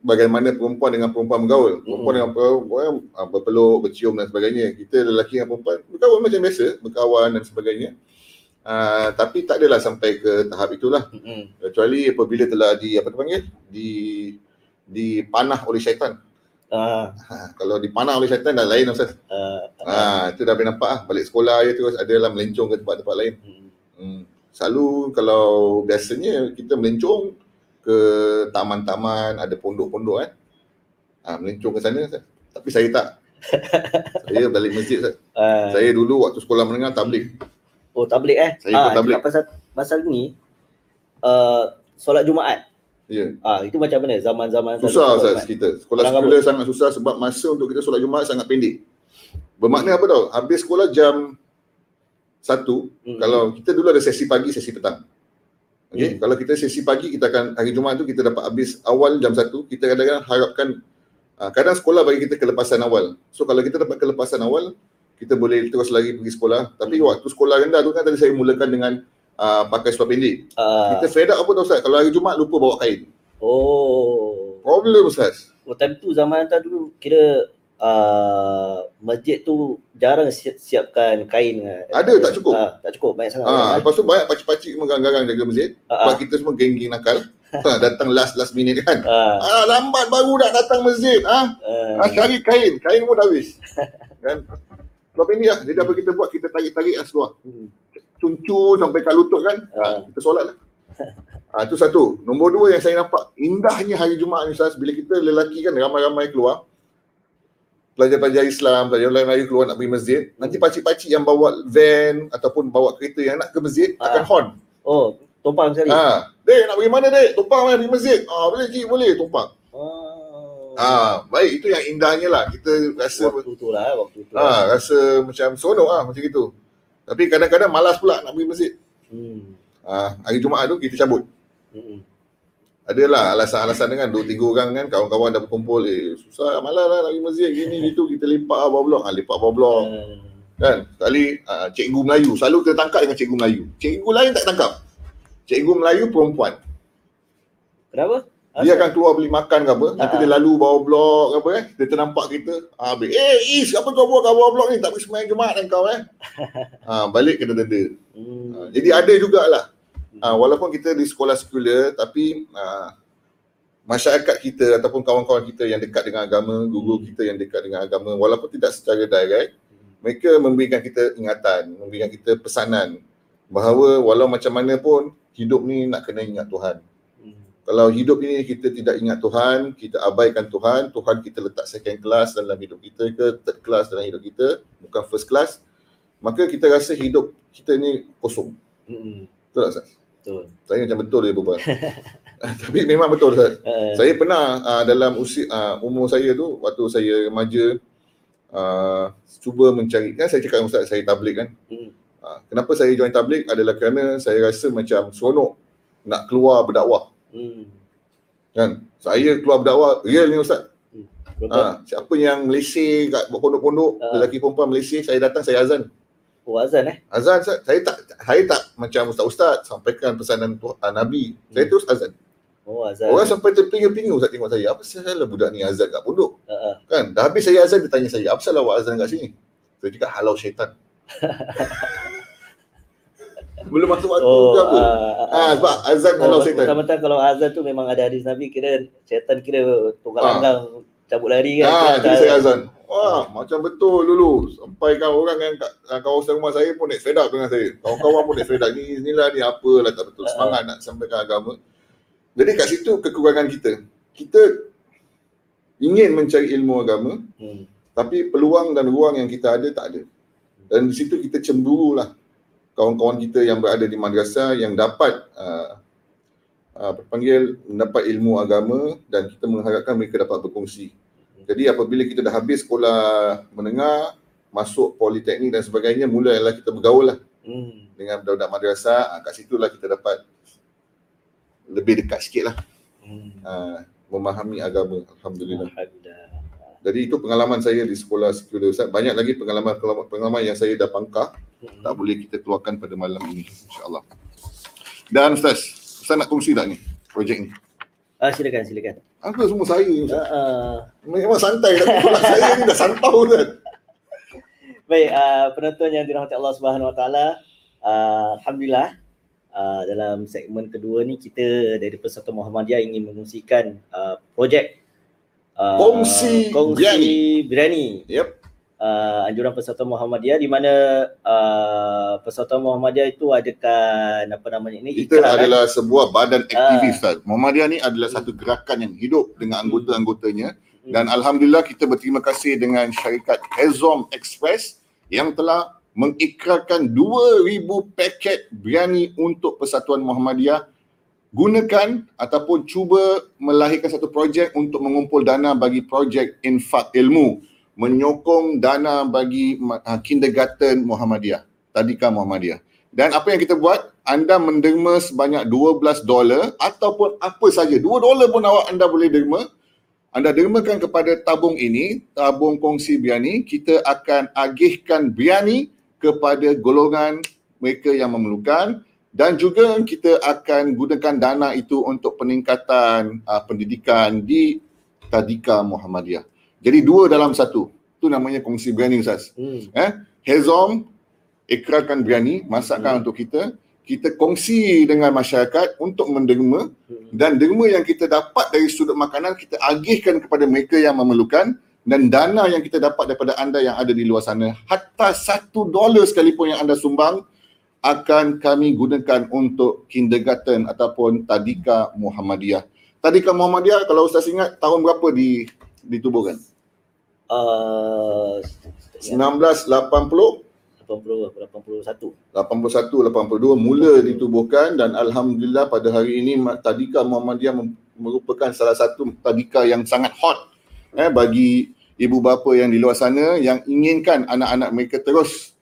bagaimana perempuan dengan perempuan bergaul. Perempuan Mm. dengan perempuan uh, berpeluk, bercium dan sebagainya. Kita lelaki dengan perempuan bergaul macam biasa, berkawan dan sebagainya. Uh, tapi tak adalah sampai ke tahap itulah Mm-hmm. kecuali apabila telah di apa tu panggil di dipanah oleh syaitan. Ah, Ha, kalau dipanah oleh syaitan dah lain Ustaz. ah, Ha, itu dah boleh nampak ah balik sekolah je terus adalah melencong ke tempat-tempat lain. mm. Hmm. Selalu kalau biasanya kita melencong ke taman-taman, ada pondok-pondok kan. Ha, melencong ke sana Ustaz. Tapi saya tak. saya balik masjid Ustaz. Ah, Saya dulu waktu sekolah menengah tabligh. Oh tablik eh. Saya ikut tabligh. cakap pasal pasal ni uh, solat Jumaat. Ya. Ah, itu macam mana zaman-zaman Susah Ustaz kita. Sekolah Orang sekular sangat susah sebab masa untuk kita solat Jumaat sangat pendek. Bermakna apa tau? Habis sekolah jam satu, Mm. kalau kita dulu ada sesi pagi, sesi petang. Okay? Hmm. Kalau kita sesi pagi, kita akan hari Jumaat tu kita dapat habis awal jam satu. Kita kadang-kadang harapkan, uh, kadang sekolah bagi kita kelepasan awal. So kalau kita dapat kelepasan awal, kita boleh terus lagi pergi sekolah. Tapi Hmm. waktu sekolah rendah tu kan tadi saya mulakan dengan uh, pakai seluar pendek. Ah, Kita fed up apa tau Ustaz? Kalau hari Jumaat lupa bawa kain. oh. Problem Ustaz. Oh, time tu zaman hantar dulu kira uh, masjid tu jarang siap, siapkan kain. ah. Ada, tak cukup. Ah, tak cukup banyak sangat. Ha, lepas tu banyak pakcik-pakcik menggarang-garang jaga masjid. Ah, Sebab kita semua geng-geng nakal. Ha, datang last last minute kan. ah, Ah, lambat baru nak datang masjid. Ah, ah, ah cari kain. Kain pun habis. kan? Sebab ini lah. Jadi apa kita buat? Kita tarik-tarik lah seluar. hmm, Cuncu sampai kat lutut kan. Ah. Ha, kita solat lah. Ah, itu satu. Nombor dua yang saya nampak indahnya hari Jumaat ni Ustaz. Bila kita lelaki kan ramai-ramai keluar. Pelajar-pelajar Islam, pelajar Melayu keluar nak pergi masjid. Nanti pakcik-pakcik yang bawa van ataupun bawa kereta yang nak ke masjid Ah. akan horn. Oh, tumpang sekali. Ha, dek nak pergi mana dek? Tumpang mana pergi masjid? Ah, boleh cik, boleh tumpang. Oh. Ah, baik itu yang indahnya lah. Kita rasa waktu tu lah, waktu tu. ah, rasa macam seronok ah macam itu. Tapi kadang-kadang malas pula nak pergi masjid. Hmm. Ah, hari Jumaat tu kita cabut. Hmm. Adalah alasan-alasan dengan dua tiga orang kan kawan-kawan dah berkumpul eh susah malas lah nak pergi masjid gini gitu kita lepak bawah blok. Ah, lepak bawah blok Ah, kan. Sekali ah, cikgu Melayu selalu kita tangkap dengan cikgu Melayu. Cikgu lain tak tangkap. Cikgu Melayu perempuan. Kenapa? Dia akan keluar beli makan ke apa, nanti Ah. dia lalu bawa blok ke apa eh, dia ternampak kita, ah, habis, eh Is, apa kau buat kau bawa blok ni, tak pergi semayang Jumaat kan kau eh. Ah, balik kena denda. Hmm. Ah, jadi ada jugalah. Ah, walaupun kita di sekolah sekular tapi ah, masyarakat kita ataupun kawan-kawan kita yang dekat dengan agama, guru Hmm. kita yang dekat dengan agama walaupun tidak secara direct, mereka memberikan kita ingatan, memberikan kita pesanan bahawa walau macam mana pun hidup ni nak kena ingat Tuhan. Kalau hidup ini kita tidak ingat Tuhan, kita abaikan Tuhan, Tuhan kita letak second class dalam hidup kita ke third class dalam hidup kita, bukan first class, maka kita rasa hidup kita ni kosong. Hmm. Betul tak Ustaz? Betul. Saya macam betul dia berbual. Tapi memang betul Ustaz. Uh, Saya pernah uh, dalam usia uh, umur saya tu waktu saya remaja uh, cuba mencari kan saya cakap dengan Ustaz saya tablik kan. hmm. Uh, kenapa saya join tablik adalah kerana saya rasa macam seronok nak keluar berdakwah Hmm. kan. Saya keluar berdakwah real ni Ustaz. Berapa? Ha, siapa yang Malaysia kat pondok-pondok, Ah. lelaki perempuan Malaysia, saya datang saya azan. Oh, azan eh? Azan Ustaz, saya tak saya tak macam ustaz-ustaz sampaikan pesanan Tuhan Nabi. Saya Hmm. terus azan. Oh, azan. Orang sampai terpinga-pinga Ustaz tengok saya. Apa salah budak ni azan kat pondok? Uh, uh. Kan? Dah habis saya azan dia tanya saya, apa salah awak azan kat sini? Saya cakap halau syaitan. Belum masuk waktu Oh, ke apa? uh, Ah, sebab azan oh, halau syaitan. Mentang-mentang kalau azan tu memang ada hadis Nabi kira syaitan kira tukar Ah. langgang cabut lari kan. Ah, Kira jadi saya azan. Wah, macam betul dulu. Sampai kan orang yang kat ah, kawasan rumah saya pun naik sepeda dengan saya. Kawan-kawan pun naik sepeda. Ni inilah ni apalah tak betul. Semangat nak sampaikan agama. Jadi kat situ kekurangan kita. Kita ingin mencari ilmu agama Hmm. tapi peluang dan ruang yang kita ada tak ada. Dan di situ kita cemburu lah kawan-kawan kita yang berada di madrasah yang dapat uh, uh, panggil mendapat ilmu agama dan kita mengharapkan mereka dapat berkongsi. Jadi apabila kita dah habis sekolah menengah, masuk politeknik dan sebagainya, mulailah kita bergaul lah Hmm. dengan budak-budak madrasah. Uh, kat situlah kita dapat lebih dekat sikit lah Hmm. uh, memahami agama. Alhamdulillah. Alhamdulillah. Jadi itu pengalaman saya di sekolah sekular Ustaz. Banyak lagi pengalaman-pengalaman pengalaman yang saya dah pangkah. Tak boleh kita keluarkan pada malam ini insya-Allah. Dan Ustaz, Ustaz nak kongsi tak ni projek ni? Ah, silakan, silakan. Apa semua saya ni Uh, Ustaz? uh. Memang santai tapi pula saya ni dah santau Ustaz. Baik, uh, penonton yang dirahmati Allah Subhanahu Wa Taala, uh, alhamdulillah uh, dalam segmen kedua ni kita dari Persatuan Muhammadiyah ingin mengungsikan uh, projek uh, Kongsi kongsi Biryani. Biryani. Yep. Uh, anjuran Persatuan Muhammadiyah di mana uh, Persatuan Muhammadiyah itu adakan apa namanya ini Kita ikrar, adalah sebuah badan aktivis Ah. Ustaz. Muhammadiyah ni adalah satu gerakan yang hidup dengan anggota-anggotanya Hmm. dan alhamdulillah kita berterima kasih dengan syarikat Hezom Express yang telah mengikrarkan 2000 paket biryani untuk Persatuan Muhammadiyah gunakan ataupun cuba melahirkan satu projek untuk mengumpul dana bagi projek infak ilmu menyokong dana bagi uh, kindergarten Muhammadiyah tadika Muhammadiyah. Dan apa yang kita buat? Anda menderma sebanyak 12 dolar ataupun apa saja. 2 dolar pun awak anda boleh derma. Anda dermakan kepada tabung ini, tabung kongsi biani, kita akan agihkan biani kepada golongan mereka yang memerlukan. Dan juga kita akan gunakan dana itu untuk peningkatan uh, pendidikan di Tadika Muhammadiyah. Jadi dua dalam satu. Itu namanya kongsi biani Ustaz. Hmm. Hezom ikrarkan biani, masakkan Hmm. untuk kita. Kita kongsi dengan masyarakat untuk menderma Hmm. dan derma yang kita dapat dari sudut makanan kita agihkan kepada mereka yang memerlukan dan dana yang kita dapat daripada anda yang ada di luar sana hatta satu dolar sekalipun yang anda sumbang akan kami gunakan untuk kindergarten ataupun tadika Muhammadiyah. Tadika Muhammadiyah kalau Ustaz ingat tahun berapa di ditubuhkan? Uh, 1980 80 81. 81 82 mula ditubuhkan dan alhamdulillah pada hari ini Tadika Muhammadiyah merupakan salah satu tadika yang sangat hot eh bagi ibu bapa yang di luar sana yang inginkan anak-anak mereka terus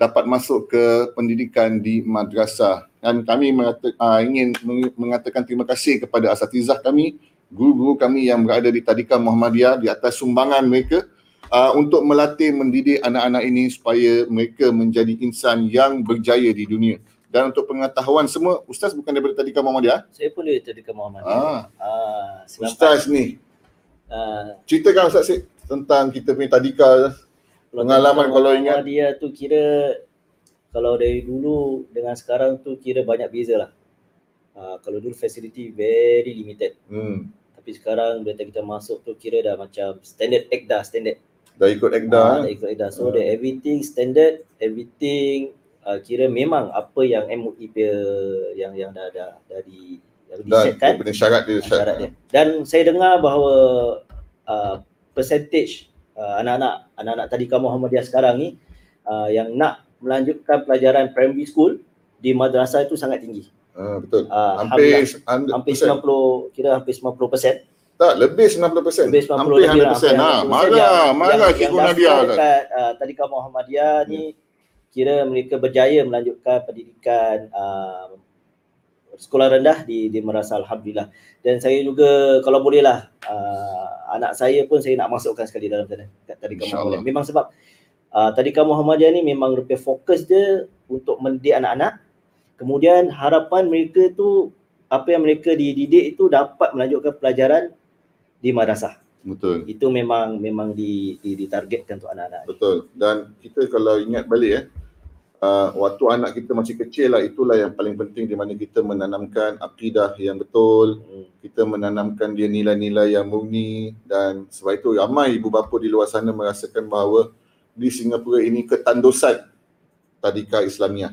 dapat masuk ke pendidikan di madrasah. Dan kami mengata, uh, ingin meng- mengatakan terima kasih kepada asatizah kami guru-guru kami yang berada di Tadika Muhammadiyah di atas sumbangan mereka uh, untuk melatih mendidik anak-anak ini supaya mereka menjadi insan yang berjaya di dunia. dan untuk pengetahuan semua Ustaz bukan daripada Tadika Muhammadiyah Saya pun dari Tadika Muhammad. ah Ah. Ustaz ni Ah, ceritakan Ustaz Syed tentang kita punya Tadika Pengalaman kalau ingat. dia tu kira kalau dari dulu dengan sekarang tu kira banyak beza lah. Uh, kalau dulu facility very limited. hmm. Tapi sekarang bila kita masuk tu kira dah macam standard dah standard. dah ikut Ah, Ekda dah ikut dah. So the everything standard, everything uh, kira memang apa yang MUI punya yang yang dah dah yang dan disetkan punya syarat dia syarat dia. Dan saya dengar bahawa uh, percentage uh, anak-anak anak-anak Tadika Muhammadiyah sekarang ni uh, yang nak melanjutkan pelajaran primary school di madrasah itu sangat tinggi. Ah, betul Uh, hampir hampir 100%. 90 kira hampir 90%. tak lebih 90% Lebih 90 hampir lebih lah, 100% hampir ha 100% marah marah Cikgu Nadia daftar kan dekat uh, Tadika Muhammadiyah ni kira mereka berjaya melanjutkan pendidikan uh, sekolah rendah di di Merasa Alhamdulillah. Dan saya juga kalau boleh lah uh, anak saya pun saya nak masukkan sekali dalam sana kat Tadika InsyaAllah. Muhammadiyah. Memang sebab uh, Tadika Muhammadiyah ni memang lebih fokus dia untuk mendidik anak-anak. Kemudian harapan mereka tu apa yang mereka dididik itu dapat melanjutkan pelajaran di madrasah. betul Itu memang memang di, di ditargetkan untuk anak-anak. betul dan kita kalau ingat balik eh uh, waktu anak kita masih kecil lah itulah yang paling penting di mana kita menanamkan akidah yang betul Hmm. kita menanamkan dia nilai-nilai yang murni dan sebab itu ramai ibu bapa di luar sana merasakan bahawa di Singapura ini ketandusan tadika Islamiah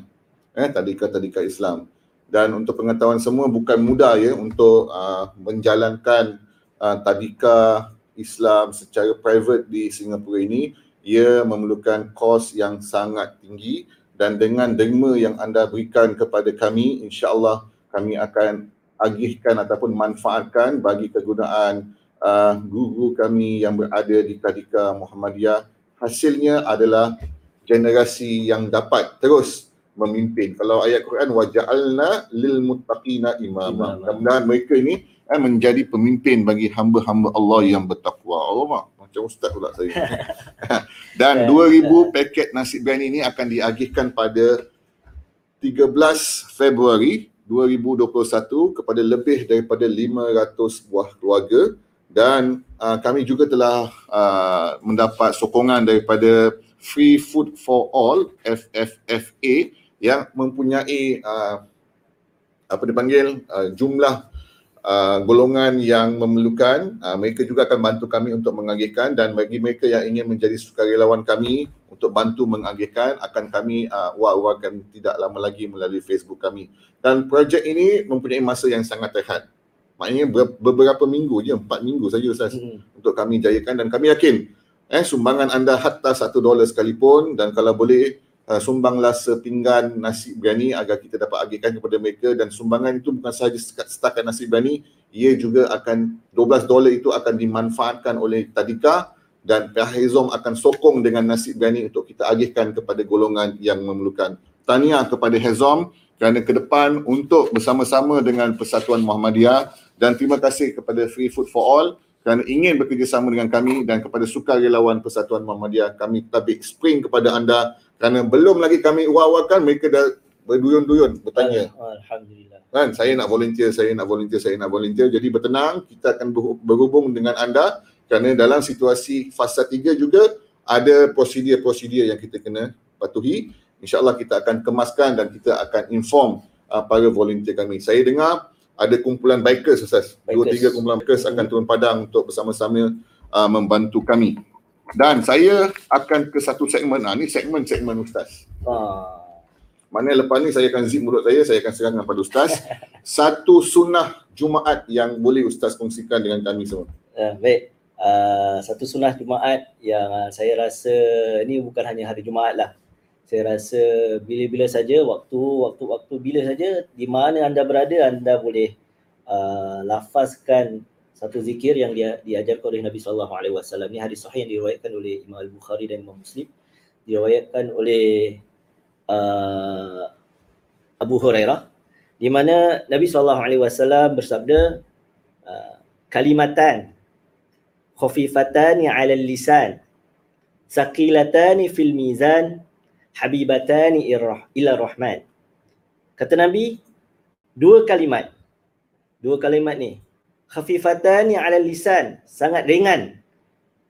eh tadika-tadika Islam. Dan untuk pengetahuan semua bukan mudah ya untuk uh, menjalankan uh, tadika Islam secara private di Singapura ini. Ia memerlukan kos yang sangat tinggi dan dengan derma yang anda berikan kepada kami insya-Allah kami akan agihkan ataupun manfaatkan bagi kegunaan uh, guru kami yang berada di Tadika Muhammadiyah. Hasilnya adalah generasi yang dapat terus memimpin. Kalau ayat Quran waja'alna lil muttaqina imama. Mudah-mudahan mereka ini eh, menjadi pemimpin bagi hamba-hamba Allah yang bertakwa. Allah macam ustaz pula saya. Dan 2000 paket nasi biryani ini akan diagihkan pada 13 Februari 2021 kepada lebih daripada 500 buah keluarga dan uh, kami juga telah uh, mendapat sokongan daripada Free Food for All FFFA yang mempunyai uh, apa dipanggil uh, jumlah uh, golongan yang memerlukan uh, mereka juga akan bantu kami untuk mengagihkan dan bagi mereka yang ingin menjadi sukarelawan kami untuk bantu mengagihkan akan kami uh, war-warkan tidak lama lagi melalui Facebook kami. Dan projek ini mempunyai masa yang sangat rehat. Maknanya ber- beberapa minggu je empat minggu saja Ustaz Hmm. untuk kami jayakan. Dan kami yakin eh sumbangan anda hatta satu dolar sekalipun dan kalau boleh uh, sumbanglah sepinggan nasi biryani agar kita dapat agihkan kepada mereka. Dan sumbangan itu bukan sahaja setakat nasi biryani ia juga akan 12 dolar itu akan dimanfaatkan oleh Tadika dan pihak Hizom akan sokong dengan nasi biryani untuk kita agihkan kepada golongan yang memerlukan. Tahniah kepada Hizom kerana ke depan untuk bersama-sama dengan Persatuan Muhammadiyah. Dan terima kasih kepada Free Food for All kerana ingin bekerjasama dengan kami. Dan kepada sukarelawan Persatuan Muhammadiyah kami tabik spring kepada anda kerana belum lagi kami uar-uarkan mereka dah berduyun-duyun bertanya. Alhamdulillah. kan saya nak volunteer saya nak volunteer saya nak volunteer. Jadi bertenang kita akan berhu- berhubung dengan anda. Kerana dalam situasi fasa 3 juga ada prosedur-prosedur yang kita kena patuhi. Insyaallah kita akan kemaskan dan kita akan inform uh, para volunteer kami. Saya dengar ada kumpulan bikers Ustaz. Dua tiga kumpulan bikers akan turun padang untuk bersama-sama uh, membantu kami dan saya akan ke satu segmen ah ni segmen-segmen Ustaz Ah. mana lepas ni saya akan zip mulut saya, saya akan serahkan kepada Ustaz. Satu sunnah Jumaat yang boleh Ustaz kongsikan dengan kami semua. Uh, baik. Uh, satu sunnah Jumaat yang uh, saya rasa ni bukan hanya hari Jumaat lah. Saya rasa bila-bila saja waktu waktu waktu bila saja di mana anda berada anda boleh uh, lafazkan satu zikir yang dia diajarkan oleh Nabi sallallahu alaihi wasallam. Ni hadis sahih yang diriwayatkan oleh Imam Al-Bukhari dan Imam Muslim. Diriwayatkan oleh uh, Abu Hurairah di mana Nabi sallallahu alaihi wasallam bersabda uh, kalimatan khafifatani 'ala lisan saqilatani fil mizan habibatani irrah- ila rahman Kata Nabi, dua kalimat. Dua kalimat ni. Khafifatan yang ala lisan. Sangat ringan.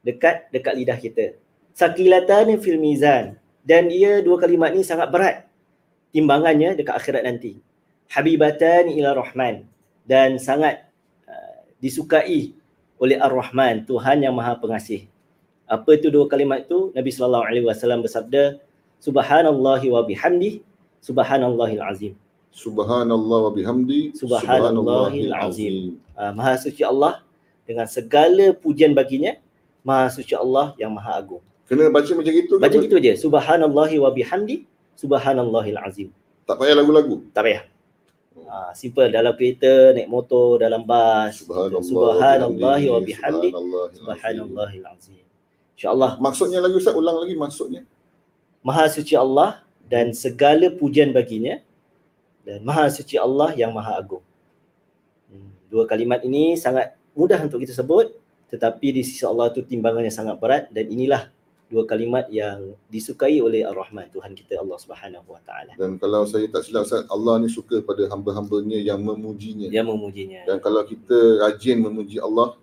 Dekat dekat lidah kita. Sakilatan fil mizan. Dan ia dua kalimat ni sangat berat. Timbangannya dekat akhirat nanti. Habibatan ila rahman. Dan sangat uh, disukai oleh ar-Rahman, Tuhan yang maha pengasih. Apa itu dua kalimat itu? Nabi sallallahu alaihi wasallam bersabda, Subhanallahi wa bihamdi, Subhanallahil azim. Subhanallah wa bihamdi. Subhanallahil azim. Uh, maha suci Allah dengan segala pujian baginya, maha suci Allah yang maha agung. Kena baca macam itu. Baca gitu je. Subhanallahi wa bihamdi, Subhanallahil azim. Tak payah lagu-lagu. Tak payah. Ah, simple dalam kereta, naik motor, dalam bas. Subhanallah. Wa bihamdi. Subhanallahil azim. InsyaAllah Maksudnya lagi Ustaz, ulang lagi maksudnya. Maha suci Allah dan segala pujian baginya dan Maha suci Allah yang Maha Agung. Hmm, Dua kalimat ini sangat mudah untuk kita sebut tetapi di sisi Allah itu timbangannya sangat berat dan inilah dua kalimat yang disukai oleh Ar-Rahman Tuhan kita Allah Subhanahu Wa Taala. Dan kalau saya tak silap Ustaz, Allah ni suka pada hamba-hambanya yang memujinya. Dia memujinya Dan kalau kita rajin memuji Allah,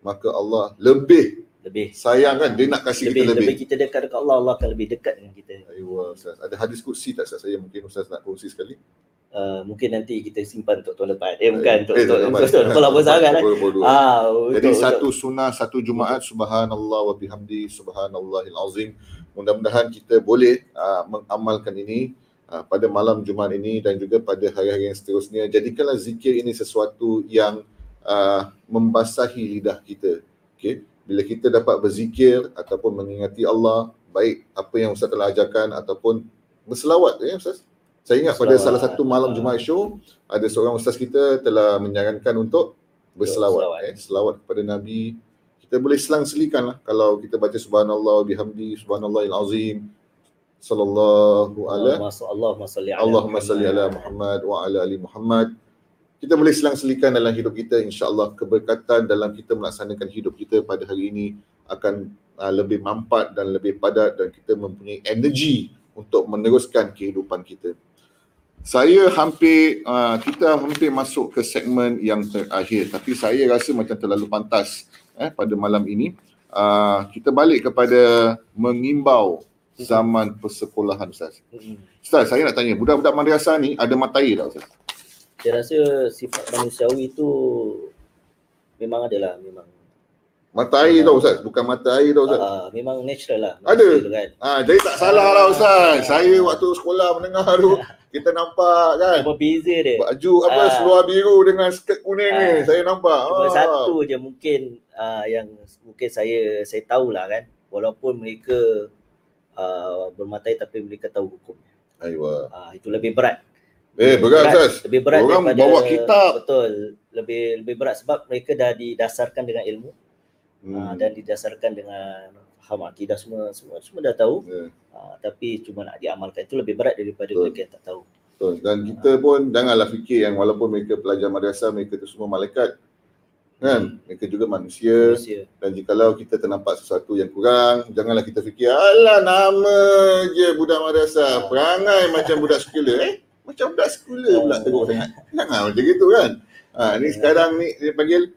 maka Allah lebih lebih sayang kan, dia nak kasih lebih, kita lebih. lebih kita dekat dengan Allah Allah akan lebih dekat dengan kita. Ayuh, Ustaz. Ada hadis kursi tak Ustaz? Saya mungkin Ustaz nak kongsi sekali. Uh, mungkin nanti kita simpan untuk tahun depan. Eh bukan untuk Eh, untuk tak untuk dapat. untuk kalau sangat kan. Boleh, boleh. Ah, Jadi satu sunnah, satu Jumaat, subhanallah wa bihamdi, subhanallahil azim. Mudah-mudahan kita boleh uh, mengamalkan ini uh, pada malam Jumaat ini dan juga pada hari-hari yang seterusnya. Jadikanlah zikir ini sesuatu yang uh, membasahi lidah kita. Okay? Bila kita dapat berzikir ataupun mengingati Allah, baik apa yang Ustaz telah ajarkan ataupun berselawat ya Ustaz. Saya ingat pada salah satu malam Jumaat show ada seorang ustaz kita telah menyarankan untuk berselawat eh, selawat kepada Nabi. Kita boleh selang-selikan lah kalau kita baca subhanallah bihamdi subhanallahil azim sallallahu ala Allahumma salli ala Allahumma salli Muhammad. ala Muhammad wa ala ali Muhammad. Kita boleh selang-selikan dalam hidup kita insya-Allah keberkatan dalam kita melaksanakan hidup kita pada hari ini akan uh, lebih mampat dan lebih padat dan kita mempunyai energi untuk meneruskan kehidupan kita. Saya hampir uh, kita hampir masuk ke segmen yang terakhir tapi saya rasa macam terlalu pantas eh pada malam ini. Uh, kita balik kepada mengimbau zaman persekolahan Ustaz. Mm-mm. Ustaz, saya nak tanya, budak-budak madrasah ni ada mata air tak Ustaz? Saya rasa sifat manusiawi itu memang adalah memang Mata air tau Ustaz, bukan mata air tau Ustaz. uh, memang natural lah. Ada? tu kan. Ah, jadi tak salah lah Ustaz. Saya waktu sekolah menengah tu, kita nampak kan, beza dia. baju apa, Ah. seluar biru dengan skirt kuning ni, Ah. saya nampak. Cuma Ah. satu je mungkin uh, yang mungkin saya saya tahulah kan. Walaupun mereka uh, bermatai tapi mereka tahu hukum. Aywa. Uh, itu lebih berat. Eh, berat Ustaz. Lebih berat Orang daripada bawa kitab. Betul. Lebih lebih berat sebab mereka dah didasarkan dengan ilmu hmm. uh, dan didasarkan dengan faham akidah semua semua semua dah tahu Ya, uh, tapi cuma nak diamalkan itu lebih berat daripada Betul. mereka yang tak tahu. betul. Dan kita pun janganlah fikir yang walaupun mereka pelajar madrasah, mereka tu semua malaikat. Kan? Mereka juga manusia. Manusia. Dan jikalau kita ternampak sesuatu yang kurang, janganlah kita fikir, alah nama je budak madrasah, perangai macam budak sekolah. Eh, macam budak sekolah pula teruk sangat. Jangan macam gitu kan. Ha, ni sekarang ni dia panggil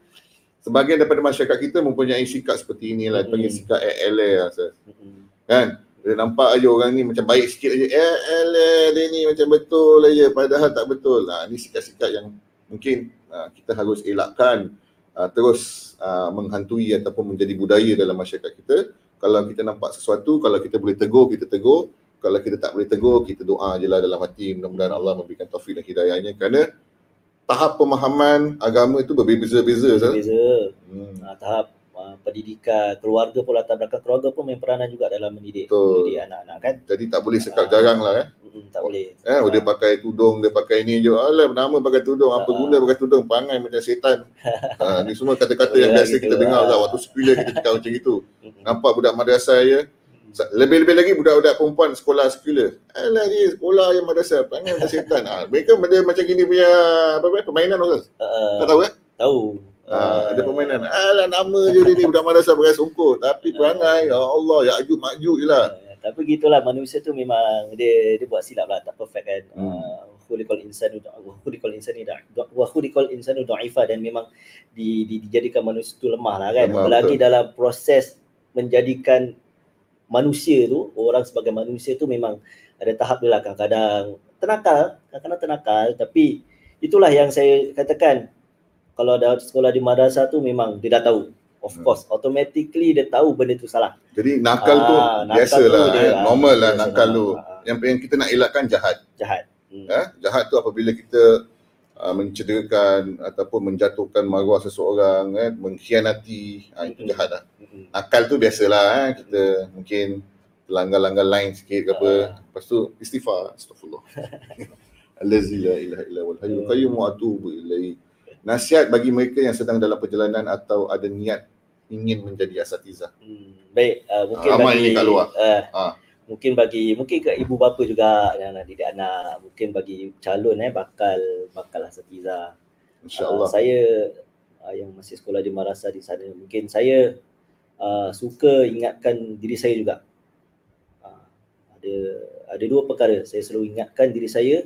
sebahagian daripada masyarakat kita mempunyai sikap seperti inilah, dipanggil Hmm. sikap ele Ustaz. Mm-mm. Kan? Dia nampak aja orang ni macam baik sikit aja. Eh, ele dia ni macam betul aja padahal tak betul. Ha, ni sikap-sikap yang mungkin ha, kita harus elakkan uh, terus uh, menghantui ataupun menjadi budaya dalam masyarakat kita. Kalau kita nampak sesuatu, kalau kita boleh tegur, kita tegur. Kalau kita tak boleh tegur, kita doa je lah dalam hati. Mudah-mudahan Allah memberikan taufik dan hidayahnya. Kerana tahap pemahaman agama itu berbeza-beza. Ustaz. Berbeza. Hmm. uh, tahap uh, pendidikan keluarga pun latar belakang keluarga pun main peranan juga dalam mendidik Betul. mendidik anak-anak kan Jadi tak boleh sekap jarang lah eh. mm, tak boleh Eh, oh, dia pakai tudung, dia pakai ni je. Alah, nama pakai tudung. Apa Ah. guna pakai tudung? Perangai macam setan. ha, ni semua kata-kata yang Boleh biasa gitu kita dengar lah. lah. Waktu sekolah kita cakap macam itu. Nampak budak madrasah ya. Lebih-lebih lagi budak-budak perempuan sekolah sekolah. Alah dia sekolah yang madrasah. Perangai macam setan. Ha, mereka benda macam gini punya apa apa permainan Ustaz. uh, Tak tahu eh? tahu Ha, ada permainan. Alah nama je dia ni budak madrasah pakai songkok. Tapi perangai ya Allah ya makjud je lah. Uh, tapi gitulah manusia tu memang dia dia buat silap lah tak perfect kan Hmm. uh, khuliqal insanu da- wa khuliqal insani da wa khuliqal insanu dha'ifa dan memang di, di, dijadikan manusia itu lemah lah kan. Lemah, Apalagi betul. dalam proses menjadikan manusia tu, orang sebagai manusia tu memang ada tahap dia lah kadang-kadang tenakal, kadang-kadang tenakal tapi itulah yang saya katakan kalau dah sekolah di madrasah tu memang dia dah tahu. Of Hmm. course, automatically dia tahu benda tu salah. Jadi nakal tu Ah, nakal biasalah tu dia, eh. ah, normal lah nakal lah. tu. Ah, ah. Yang yang kita nak elakkan jahat. Jahat. Hmm. Eh? Jahat tu apabila kita uh, mencederakan ataupun menjatuhkan maruah seseorang, eh, mengkhianati, ah, itu Mm-mm. jahat lah. Mm-mm. Nakal tu biasalah eh. kita mungkin langgar-langgar line sikit ke apa. Ah. Lepas tu istighfar, astagfirullah. Allazi la ilaha illa wal hayyul qayyum wa atubu ilaihi. Nasihat bagi mereka yang sedang dalam perjalanan atau ada niat ingin menjadi asatizah. Hmm, baik, uh, mungkin Ramai bagi ni kat luar. Uh, Ah. Mungkin bagi mungkin ke ibu bapa juga yang nak didik anak, mungkin bagi calon eh bakal bakal asatiza. Uh, InsyaAllah. saya uh, yang masih sekolah di madrasah di sana, mungkin saya uh, suka ingatkan diri saya juga. Uh, ada ada dua perkara saya selalu ingatkan diri saya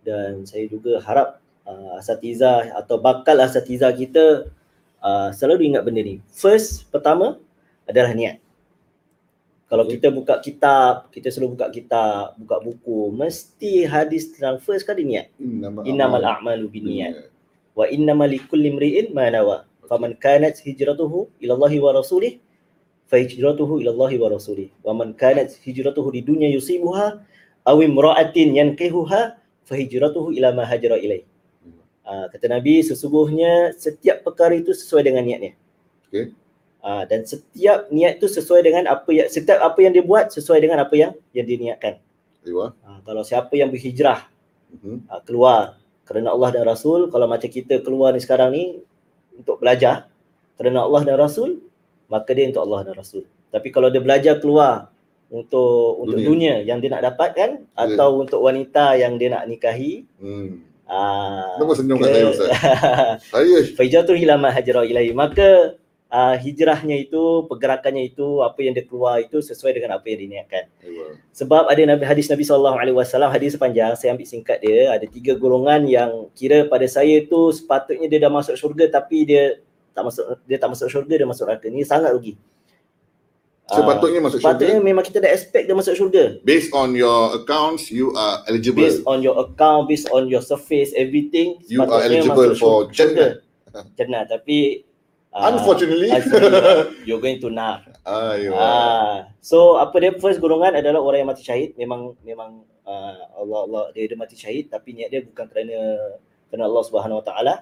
dan saya juga harap uh, asatiza atau bakal asatiza kita uh, selalu ingat benda ni. First, pertama adalah niat. Kalau Okay. kita buka kitab, kita selalu buka kitab, buka buku, mesti hadis tentang first kali niat. Innamal a'malu binniyat wa innamal likulli imri'in ma nawa. Faman kanat hijratuhu ila Allah wa rasulih fa hijratuhu ila Allah wa rasulih. Wa man kanat hijratuhu di dunya yusibuha aw imra'atin yankihuha fa hijratuhu ila ma hajara ilaih. Uh, kata Nabi sesungguhnya setiap perkara itu sesuai dengan niatnya. Okey. Uh, dan setiap niat itu sesuai dengan apa yang setiap apa yang dia buat sesuai dengan apa yang yang dia niatkan. Uh, kalau siapa yang berhijrah Mhm. uh, keluar kerana Allah dan Rasul, kalau macam kita keluar ni sekarang ni untuk belajar kerana Allah dan Rasul, maka dia untuk Allah dan Rasul. Tapi kalau dia belajar keluar untuk untuk Dunia. yang dia nak dapatkan atau untuk wanita yang dia nak nikahi, Hmm. ah Kenapa senyum kat saya Ustaz? Saya Faijatul hilama hajra ilahi. Maka uh, hijrahnya itu, pergerakannya itu, apa yang dia keluar itu sesuai dengan apa yang diniatkan. Aywa. Sebab ada Nabi hadis Nabi sallallahu alaihi wasallam hadis panjang saya ambil singkat dia ada tiga golongan yang kira pada saya tu sepatutnya dia dah masuk syurga tapi dia tak masuk dia tak masuk syurga dia masuk neraka. Ni sangat rugi. Ah, Sepatutnya masuk sepatutnya syurga. memang kita dah expect dia masuk syurga. Based on your accounts, you are eligible. Based on your account, based on your surface, everything You are sepatutnya eligible for syurga. Jannah. Jannah tapi Unfortunately. Unfortunately, you're going to nar. Aywa. Ah, so apa dia first golongan adalah orang yang mati syahid. Memang memang uh, Allah Allah dia, dia mati syahid tapi niat dia bukan kerana kerana Allah Subhanahu Wa Taala.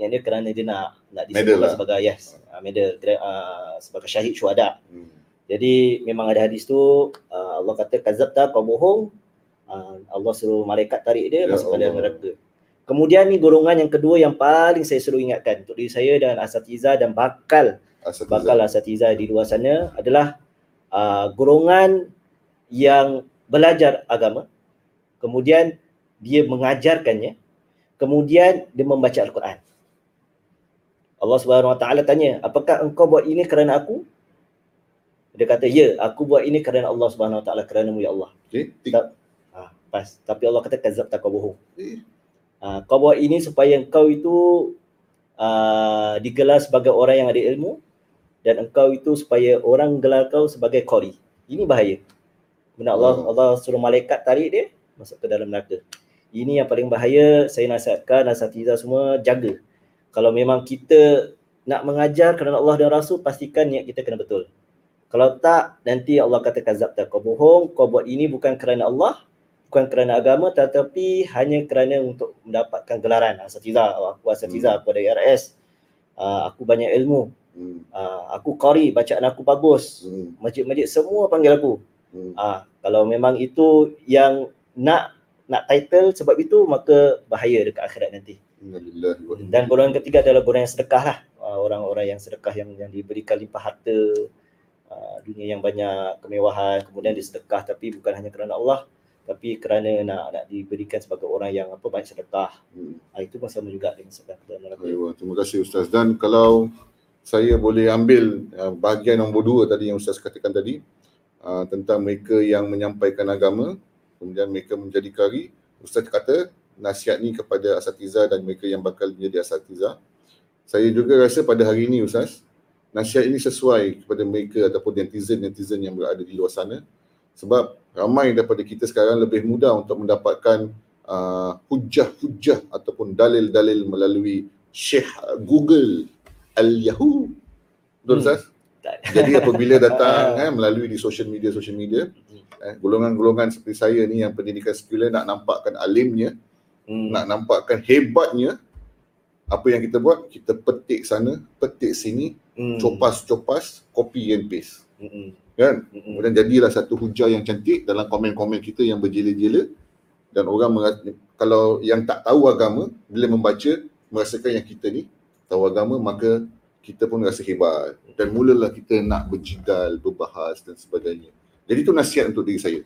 Niat dia kerana dia nak nak disebutkan lah. sebagai yes, uh, medal uh, sebagai syahid syuhada. Hmm. Jadi memang ada hadis tu uh, Allah kata kazabta kau bohong. Uh, Allah suruh malaikat tarik dia Ya masuk ke dalam neraka. Kemudian ni golongan yang kedua yang paling saya selalu ingatkan untuk diri saya dan asatiza dan bakal Asatiza. bakal asatiza di luar sana adalah uh, golongan yang belajar agama kemudian dia mengajarkannya kemudian dia membaca al-Quran Allah Subhanahu Wa Taala tanya apakah engkau buat ini kerana aku dia kata ya aku buat ini kerana Allah Subhanahu Wa Taala kerana ya Allah Okay. Tik. Tak. ah, pas tapi Allah kata kazab tak kau bohong Eh, Ah, kau buat ini supaya engkau itu uh, digelar sebagai orang yang ada ilmu dan engkau itu supaya orang gelar kau sebagai qari. Ini bahaya. Kemudian Allah Hmm. Allah suruh malaikat tarik dia masuk ke dalam neraka. Ini yang paling bahaya. Saya nasihatkan asatiza semua jaga. Kalau memang kita nak mengajar kerana Allah dan Rasul pastikan niat kita kena betul. Kalau tak nanti Allah kata kazab tak kau bohong, kau buat ini bukan kerana Allah, bukan kerana agama tetapi hanya kerana untuk mendapatkan gelaran. Asatiza oh, aku asatiza Hmm. aku ada ARS uh, aku banyak ilmu. Hmm. uh, aku qari bacaan aku bagus. Hmm. masjid-masjid semua panggil aku. Hmm. uh, kalau memang itu yang nak nak title sebab itu maka bahaya dekat akhirat nanti. Dan golongan ketiga adalah golongan yang sedekah lah. Uh, orang-orang yang sedekah yang yang diberikan limpah harta. Uh, dunia yang banyak kemewahan kemudian disedekah tapi bukan hanya kerana Allah tapi kerana nak nak diberikan sebagai orang yang apa banyak sedekah Hmm. uh, itu pun sama juga dengan sedekah neraka Aywa, terima kasih Ustaz. Dan kalau saya boleh ambil uh, bahagian nombor dua tadi yang Ustaz katakan tadi uh, tentang mereka yang menyampaikan agama, kemudian mereka menjadi kari, Ustaz kata nasihat ni kepada asatiza dan mereka yang bakal menjadi asatiza. Saya juga rasa pada hari ini Ustaz, nasihat ini sesuai kepada mereka ataupun netizen-netizen yang berada di luar sana. Sebab ramai daripada kita sekarang lebih mudah untuk mendapatkan uh, hujah-hujah ataupun dalil-dalil melalui Syekh Google Al-Yahoo. Betul Hmm. Ustaz? Tak. Jadi apabila datang eh, melalui di social media social media eh, golongan-golongan seperti saya ni yang pendidikan sekular nak nampakkan alimnya, Hmm. nak nampakkan hebatnya apa yang kita buat, kita petik sana, petik sini, Hmm. copas-copas, copy and paste. Hmm. Kan? Hmm. Kemudian jadilah satu hujah yang cantik dalam komen-komen kita yang berjela-jela dan orang merasa, kalau yang tak tahu agama bila membaca merasakan yang kita ni tahu agama maka kita pun rasa hebat dan mulalah kita nak berjidal, berbahas dan sebagainya. Jadi itu nasihat untuk diri saya.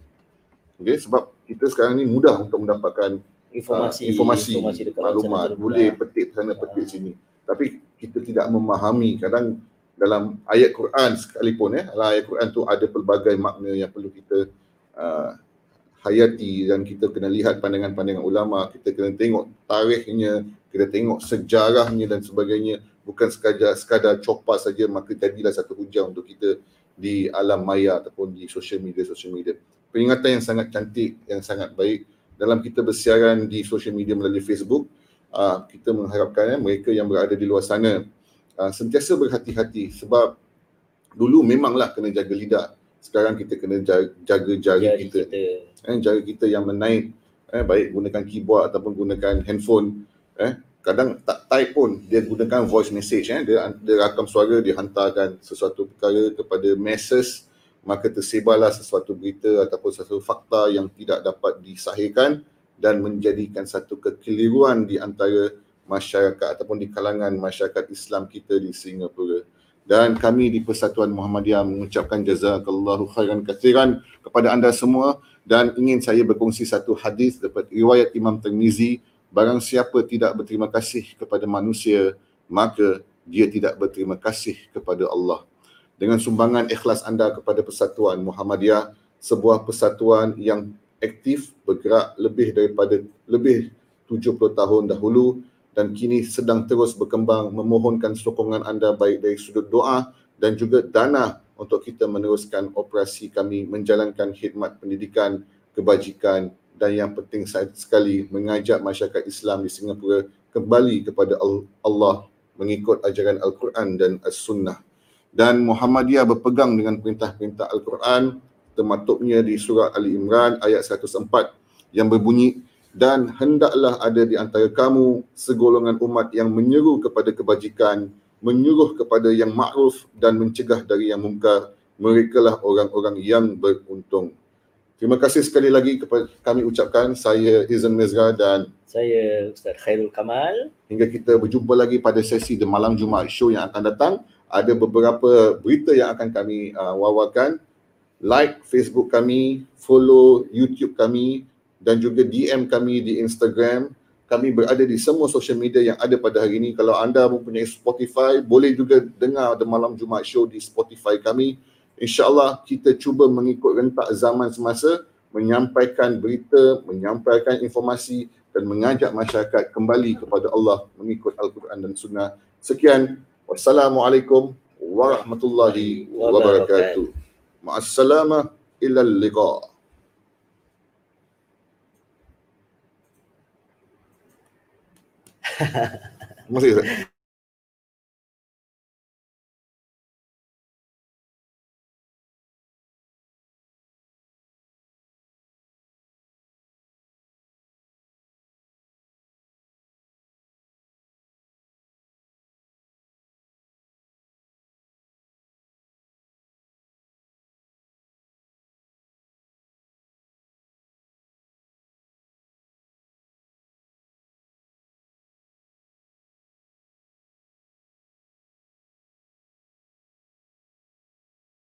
Okay, sebab kita sekarang ni mudah untuk mendapatkan informasi, uh, informasi, dekat maklumat, boleh petik sana, petik Ah. sini. Tapi kita tidak memahami kadang dalam ayat Quran sekalipun ya, dalam ayat Quran tu ada pelbagai makna yang perlu kita uh, hayati dan kita kena lihat pandangan-pandangan ulama, kita kena tengok tarikhnya, kita tengok sejarahnya dan sebagainya. Bukan sekadar sekadar copas saja maka jadilah satu hujah untuk kita di alam maya ataupun di social media social media. Peringatan yang sangat cantik, yang sangat baik dalam kita bersiaran di social media melalui Facebook, uh, kita mengharapkan ya, mereka yang berada di luar sana uh, sentiasa berhati-hati sebab dulu memanglah kena jaga lidah. Sekarang kita kena jaga, jaga jari Jari kita. kita. Eh, jari kita yang menaik eh, baik gunakan keyboard ataupun gunakan handphone eh kadang tak type pun dia gunakan voice message eh dia dia rakam suara dia hantarkan sesuatu perkara kepada masses maka tersebarlah sesuatu berita ataupun sesuatu fakta yang tidak dapat disahihkan dan menjadikan satu kekeliruan di antara masyarakat ataupun di kalangan masyarakat Islam kita di Singapura. Dan kami di Persatuan Muhammadiyah mengucapkan jazakallahu khairan katsiran kepada anda semua dan ingin saya berkongsi satu hadis dapat riwayat Imam Tirmizi barang siapa tidak berterima kasih kepada manusia maka dia tidak berterima kasih kepada Allah. Dengan sumbangan ikhlas anda kepada Persatuan Muhammadiyah, sebuah persatuan yang aktif bergerak lebih daripada lebih 70 tahun dahulu dan kini sedang terus berkembang memohonkan sokongan anda baik dari sudut doa dan juga dana untuk kita meneruskan operasi kami menjalankan khidmat pendidikan, kebajikan dan yang penting sekali mengajak masyarakat Islam di Singapura kembali kepada Allah mengikut ajaran Al-Quran dan As-Sunnah. Dan Muhammadiyah berpegang dengan perintah-perintah Al-Quran termaktubnya di surah Ali Imran ayat 104 yang berbunyi dan hendaklah ada di antara kamu segolongan umat yang menyeru kepada kebajikan, menyuruh kepada yang makruf dan mencegah dari yang mungkar. Merekalah orang-orang yang beruntung. Terima kasih sekali lagi kepada kami ucapkan saya Izan Mezra dan Saya Ustaz Khairul Kamal. hingga kita berjumpa lagi pada sesi The Malam Jumaat Show yang akan datang. Ada beberapa berita yang akan kami uh, wawarkan. Like Facebook kami, follow YouTube kami dan juga DM kami di Instagram. Kami berada di semua social media yang ada pada hari ini. Kalau anda mempunyai Spotify, boleh juga dengar The Malam Jumaat Show di Spotify kami. InsyaAllah kita cuba mengikut rentak zaman semasa, menyampaikan berita, menyampaikan informasi dan mengajak masyarakat kembali kepada Allah mengikut Al-Quran dan Sunnah. Sekian. Wassalamualaikum warahmatullahi wabarakatuh. Ma'assalamah ila liqa. Terima kasih. Ustaz.